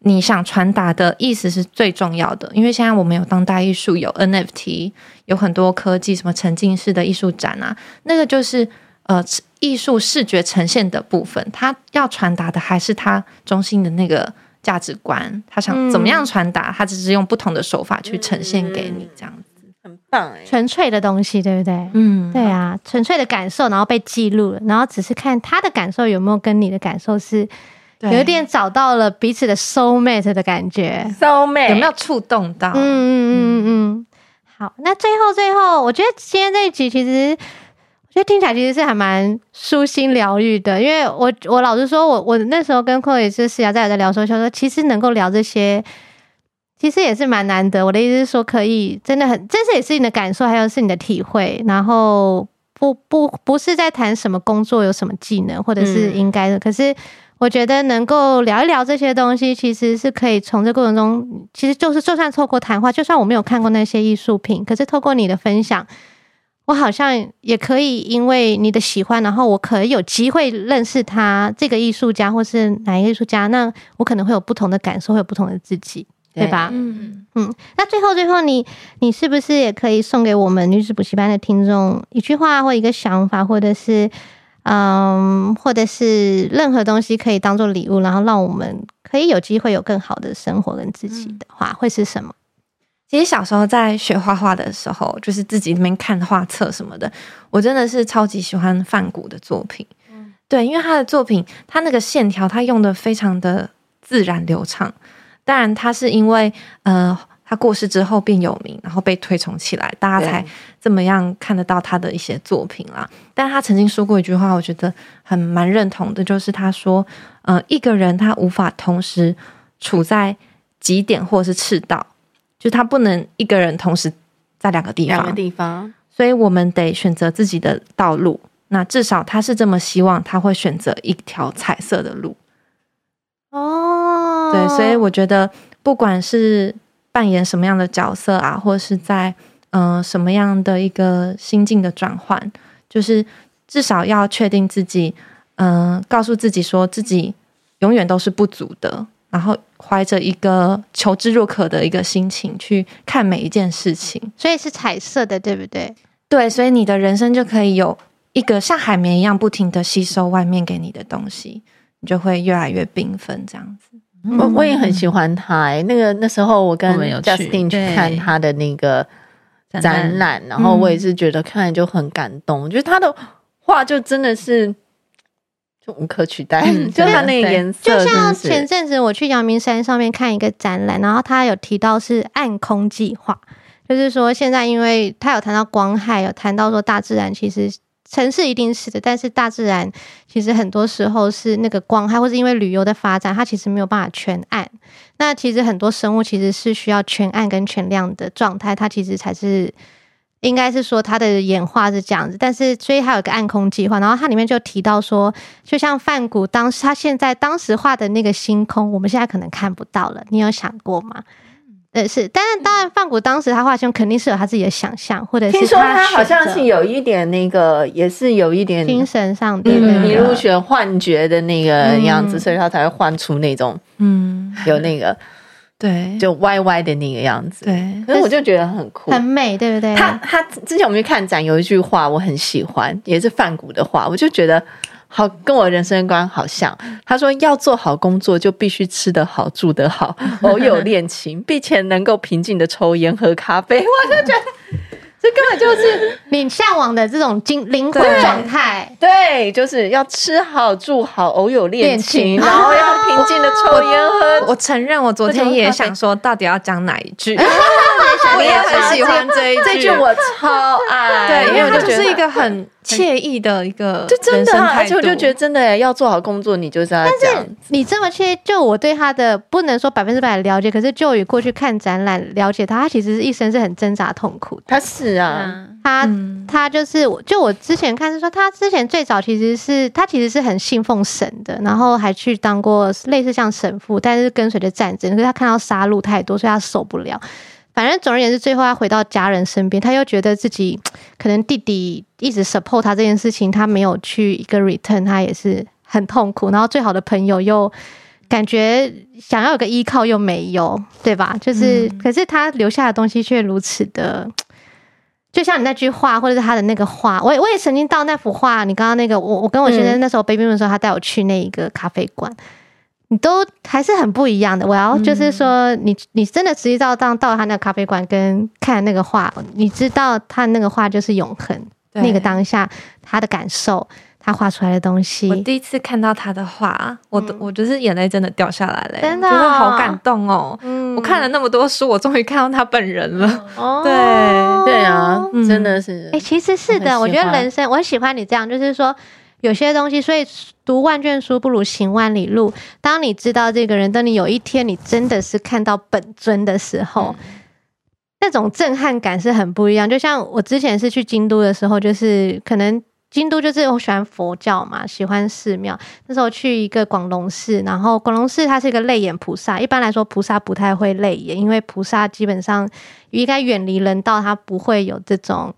C: 你想传达的意思是最重要的，因为现在我们有当代艺术，有 NFT，有很多科技，什么沉浸式的艺术展啊，那个就是呃艺术视觉呈现的部分，它要传达的还是它中心的那个价值观，他想怎么样传达，他只是用不同的手法去呈现给你，这样子
A: 很棒哎，
B: 纯粹的东西，对不对？嗯，对啊，纯粹的感受，然后被记录了，然后只是看他的感受有没有跟你的感受是。有点找到了彼此的 soul mate 的感觉
A: ，soul mate
C: 有没有触动到？嗯
B: 嗯嗯嗯嗯。好，那最后最后，我觉得今天这一集其实，我觉得听起来其实是还蛮舒心疗愈的。因为我我老实说，我我那时候跟 Chloe 是私下在在聊说，说其实能够聊这些，其实也是蛮难得。我的意思是说，可以真的很，这是也是你的感受，还有是你的体会。然后不不不是在谈什么工作有什么技能，或者是应该的，嗯、可是。我觉得能够聊一聊这些东西，其实是可以从这过程中，其实就是就算透过谈话，就算我没有看过那些艺术品，可是透过你的分享，我好像也可以因为你的喜欢，然后我可以有机会认识他这个艺术家，或是哪一个艺术家，那我可能会有不同的感受，会有不同的自己，对，吧？嗯嗯。那最后最后你，你你是不是也可以送给我们女子补习班的听众一句话，或一个想法，或者是？嗯，或者是任何东西可以当做礼物，然后让我们可以有机会有更好的生活跟自己的话，会是什么？
C: 其实小时候在学画画的时候，就是自己那边看画册什么的，我真的是超级喜欢范谷的作品。嗯，对，因为他的作品，他那个线条，他用的非常的自然流畅。当然，他是因为呃。他过世之后变有名，然后被推崇起来，大家才这么样看得到他的一些作品啦。但他曾经说过一句话，我觉得很蛮认同的，就是他说：“呃，一个人他无法同时处在极点或是赤道，就他不能一个人同时在两个地方。两个
A: 地方，
C: 所以我们得选择自己的道路。那至少他是这么希望，他会选择一条彩色的路。
B: 哦，
C: 对，所以我觉得不管是。扮演什么样的角色啊，或者是在嗯、呃、什么样的一个心境的转换，就是至少要确定自己，嗯、呃，告诉自己说自己永远都是不足的，然后怀着一个求知若渴的一个心情去看每一件事情。
B: 所以是彩色的，对不对？
C: 对，所以你的人生就可以有一个像海绵一样不停的吸收外面给你的东西，你就会越来越缤纷这样子。
A: 我我也很喜欢他、欸，那个那时候我跟 Justin 去看他的那个展览，然后我也是觉得看了就很感动。我觉得他的画就真的是就无可取代，嗯、就他那个颜色。
B: 就像前阵子我去阳明山上面看一个展览，然后他有提到是暗空计划，就是说现在因为他有谈到光害，有谈到说大自然其实。城市一定是的，但是大自然其实很多时候是那个光害，或是因为旅游的发展，它其实没有办法全暗。那其实很多生物其实是需要全暗跟全亮的状态，它其实才是应该是说它的演化是这样子。但是所以它有个暗空计划，然后它里面就提到说，就像梵谷当时他现在当时画的那个星空，我们现在可能看不到了。你有想过吗？呃，是，但是当然，范谷当时他画胸肯定是有他自己的想象，或者是他
A: 听说他好像是有一点那个，也是有一点
B: 精神上的
A: 迷路选幻觉的那个样子，嗯、所以他才会画出那种嗯，有那个
C: 对，
A: 就歪歪的那个样子。
C: 对，
A: 可是我就觉得很酷，
B: 很美，对不对？
A: 他他之前我们去看展，有一句话我很喜欢，也是范谷的话，我就觉得。好，跟我人生观好像。他说，要做好工作，就必须吃得好、住得好，偶有恋情，并且能够平静的抽烟喝咖啡。我就觉得。这根本就是
B: 你向往的这种精灵魂状态，
A: 对，就是要吃好住好，偶有恋情，然后要 平静的抽烟喝。
C: 我承认，我昨天也想说，到底要讲哪一句？我也很喜欢这一句，
A: 这句我超爱。
C: 对，因为我就觉得是一个很惬意的一个，就真的，
A: 而且我就觉得真的要做好工作，你就是要这样。但是
B: 你这么惬，就我对他的不能说百分之百的了解，可是就以过去看展览了解他，他其实是一生是很挣扎痛苦的。
A: 他是。啊，
B: 他他就是，就我之前看是说，他之前最早其实是他其实是很信奉神的，然后还去当过类似像神父，但是跟随着战争，可是他看到杀戮太多，所以他受不了。反正总而言之，最后他回到家人身边，他又觉得自己 可能弟弟一直 support 他这件事情，他没有去一个 return，他也是很痛苦。然后最好的朋友又感觉想要有个依靠又没有，对吧？就是，嗯、可是他留下的东西却如此的。就像你那句话，或者是他的那个画，我也我也曾经到那幅画。你刚刚那个，我我跟我先生那时候 baby 的时候，他带我去那一个咖啡馆，你都还是很不一样的。我要就是说，你你真的实际到当到他那个咖啡馆跟看那个画，你知道他那个画就是永恒，那个当下他的感受。他画出来的东西，
C: 我第一次看到他的画，我都我就是眼泪真的掉下来了，
B: 真的、哦、
C: 觉得好感动哦。嗯，我看了那么多书，我终于看到他本人了。
B: 哦，
A: 对对啊，真的是。
B: 哎、欸，其实是的，我觉得人生我很喜欢你这样，就是说有些东西，所以读万卷书不如行万里路。当你知道这个人，等你有一天你真的是看到本尊的时候，嗯、那种震撼感是很不一样。就像我之前是去京都的时候，就是可能。京都就是我喜欢佛教嘛，喜欢寺庙。那时候去一个广隆寺，然后广隆寺它是一个泪眼菩萨。一般来说，菩萨不太会泪眼，因为菩萨基本上应该远离人道，他不会有这种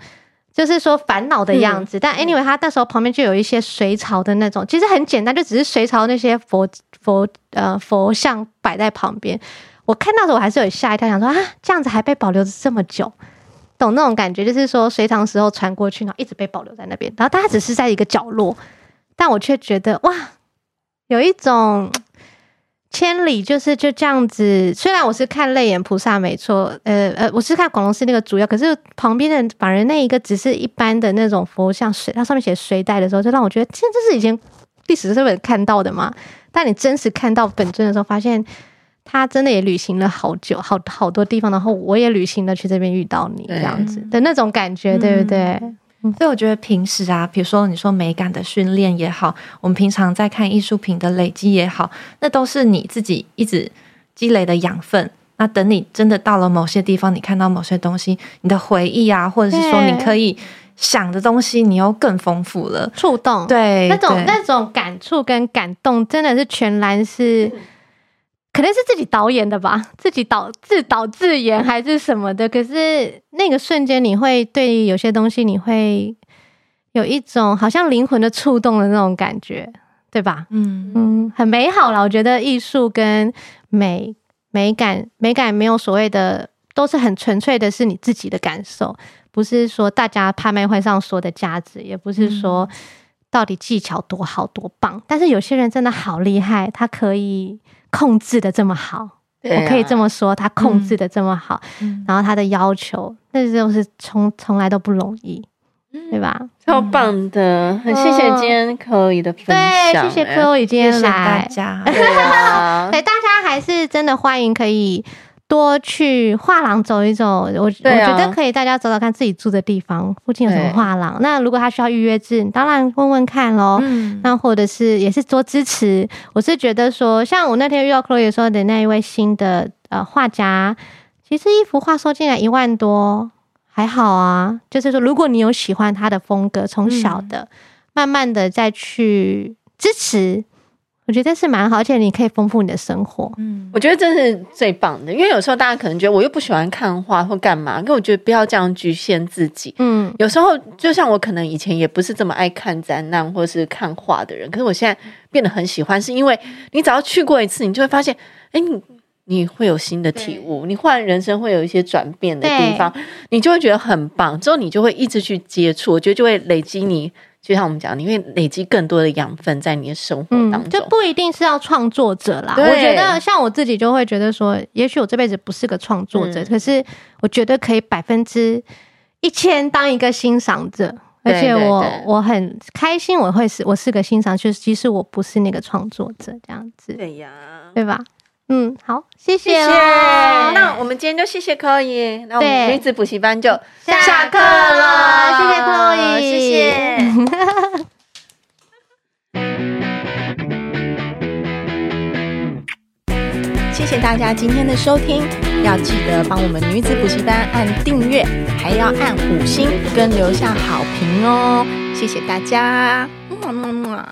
B: 就是说烦恼的样子。嗯、但 anyway，他那时候旁边就有一些隋朝的那种，其实很简单，就只是隋朝那些佛佛呃佛像摆在旁边。我看到的时候我还是有吓一跳，想说啊，这样子还被保留着这么久。懂那种感觉，就是说隋唐时候传过去，然后一直被保留在那边，然后大家只是在一个角落，但我却觉得哇，有一种千里就是就这样子。虽然我是看泪眼菩萨没错，呃呃，我是看广隆寺那个主要，可是旁边的反而那一个只是一般的那种佛像，水它上面写隋代的时候，就让我觉得，这这是以前历史课本看到的嘛？但你真实看到本尊的时候，发现。他真的也旅行了好久，好好多地方，然后我也旅行了去这边遇到你这样子的那种感觉，对不对？
C: 所以我觉得平时啊，比如说你说美感的训练也好，我们平常在看艺术品的累积也好，那都是你自己一直积累的养分。那等你真的到了某些地方，你看到某些东西，你的回忆啊，或者是说你可以想的东西，你又更丰富了，
B: 触动，
C: 对，
B: 那种那种感触跟感动，真的是全然是。可能是自己导演的吧，自己导自导自演还是什么的。可是那个瞬间，你会对有些东西，你会有一种好像灵魂的触动的那种感觉，对吧？嗯嗯，很美好啦。我觉得艺术跟美美感，美感没有所谓的，都是很纯粹的，是你自己的感受。不是说大家拍卖会上说的价值，也不是说到底技巧多好多棒。但是有些人真的好厉害，他可以控制的这么好，啊、我可以这么说，他控制的这么好，嗯、然后他的要求，那就是从从来都不容易。对吧？
A: 超棒的，很谢谢今天 Chloe 的分享。
B: 对，谢谢 Chloe 今天来，谢谢大
C: 家。
B: 对啊，大家还是真的欢迎，可以多去画廊走一走。我我觉得可以，大家走走看自己住的地方附近有什么画廊。那如果他需要预约制，当然问问看喽。那或者是也是多支持。我是觉得说，像我那天遇到 Chloe 说的那一位新的呃画家，其实一幅画收进来一万多。还好啊，就是说，如果你有喜欢他的风格，从小的、嗯、慢慢的再去支持，我觉得是蛮好，而且你可以丰富你的生活。嗯，
A: 我觉得这是最棒的，因为有时候大家可能觉得我又不喜欢看画或干嘛，可我觉得不要这样局限自己。嗯，有时候就像我可能以前也不是这么爱看展览或是看画的人，可是我现在变得很喜欢，是因为你只要去过一次，你就会发现，哎，你。你会有新的体悟，你换人生会有一些转变的地方，你就会觉得很棒。之后你就会一直去接触，我觉得就会累积你，就像我们讲，你会累积更多的养分在你的生活当中。
B: 就不一定是要创作者啦。我觉得像我自己就会觉得说，也许我这辈子不是个创作者，可是我觉得可以百分之一千当一个欣赏者，而且我我很开心，我会是我是个欣赏，就是即使我不是那个创作者这样子。对呀，对吧？嗯，好，谢谢，谢谢。
A: 那我们今天就谢谢 Chloe，那我们女子补习班就
B: 下课了。谢谢 Chloe，谢谢。
A: 谢谢大家今天的收听，要记得帮我们女子补习班按订阅，还要按五星跟留下好评哦。谢谢大家，么么么。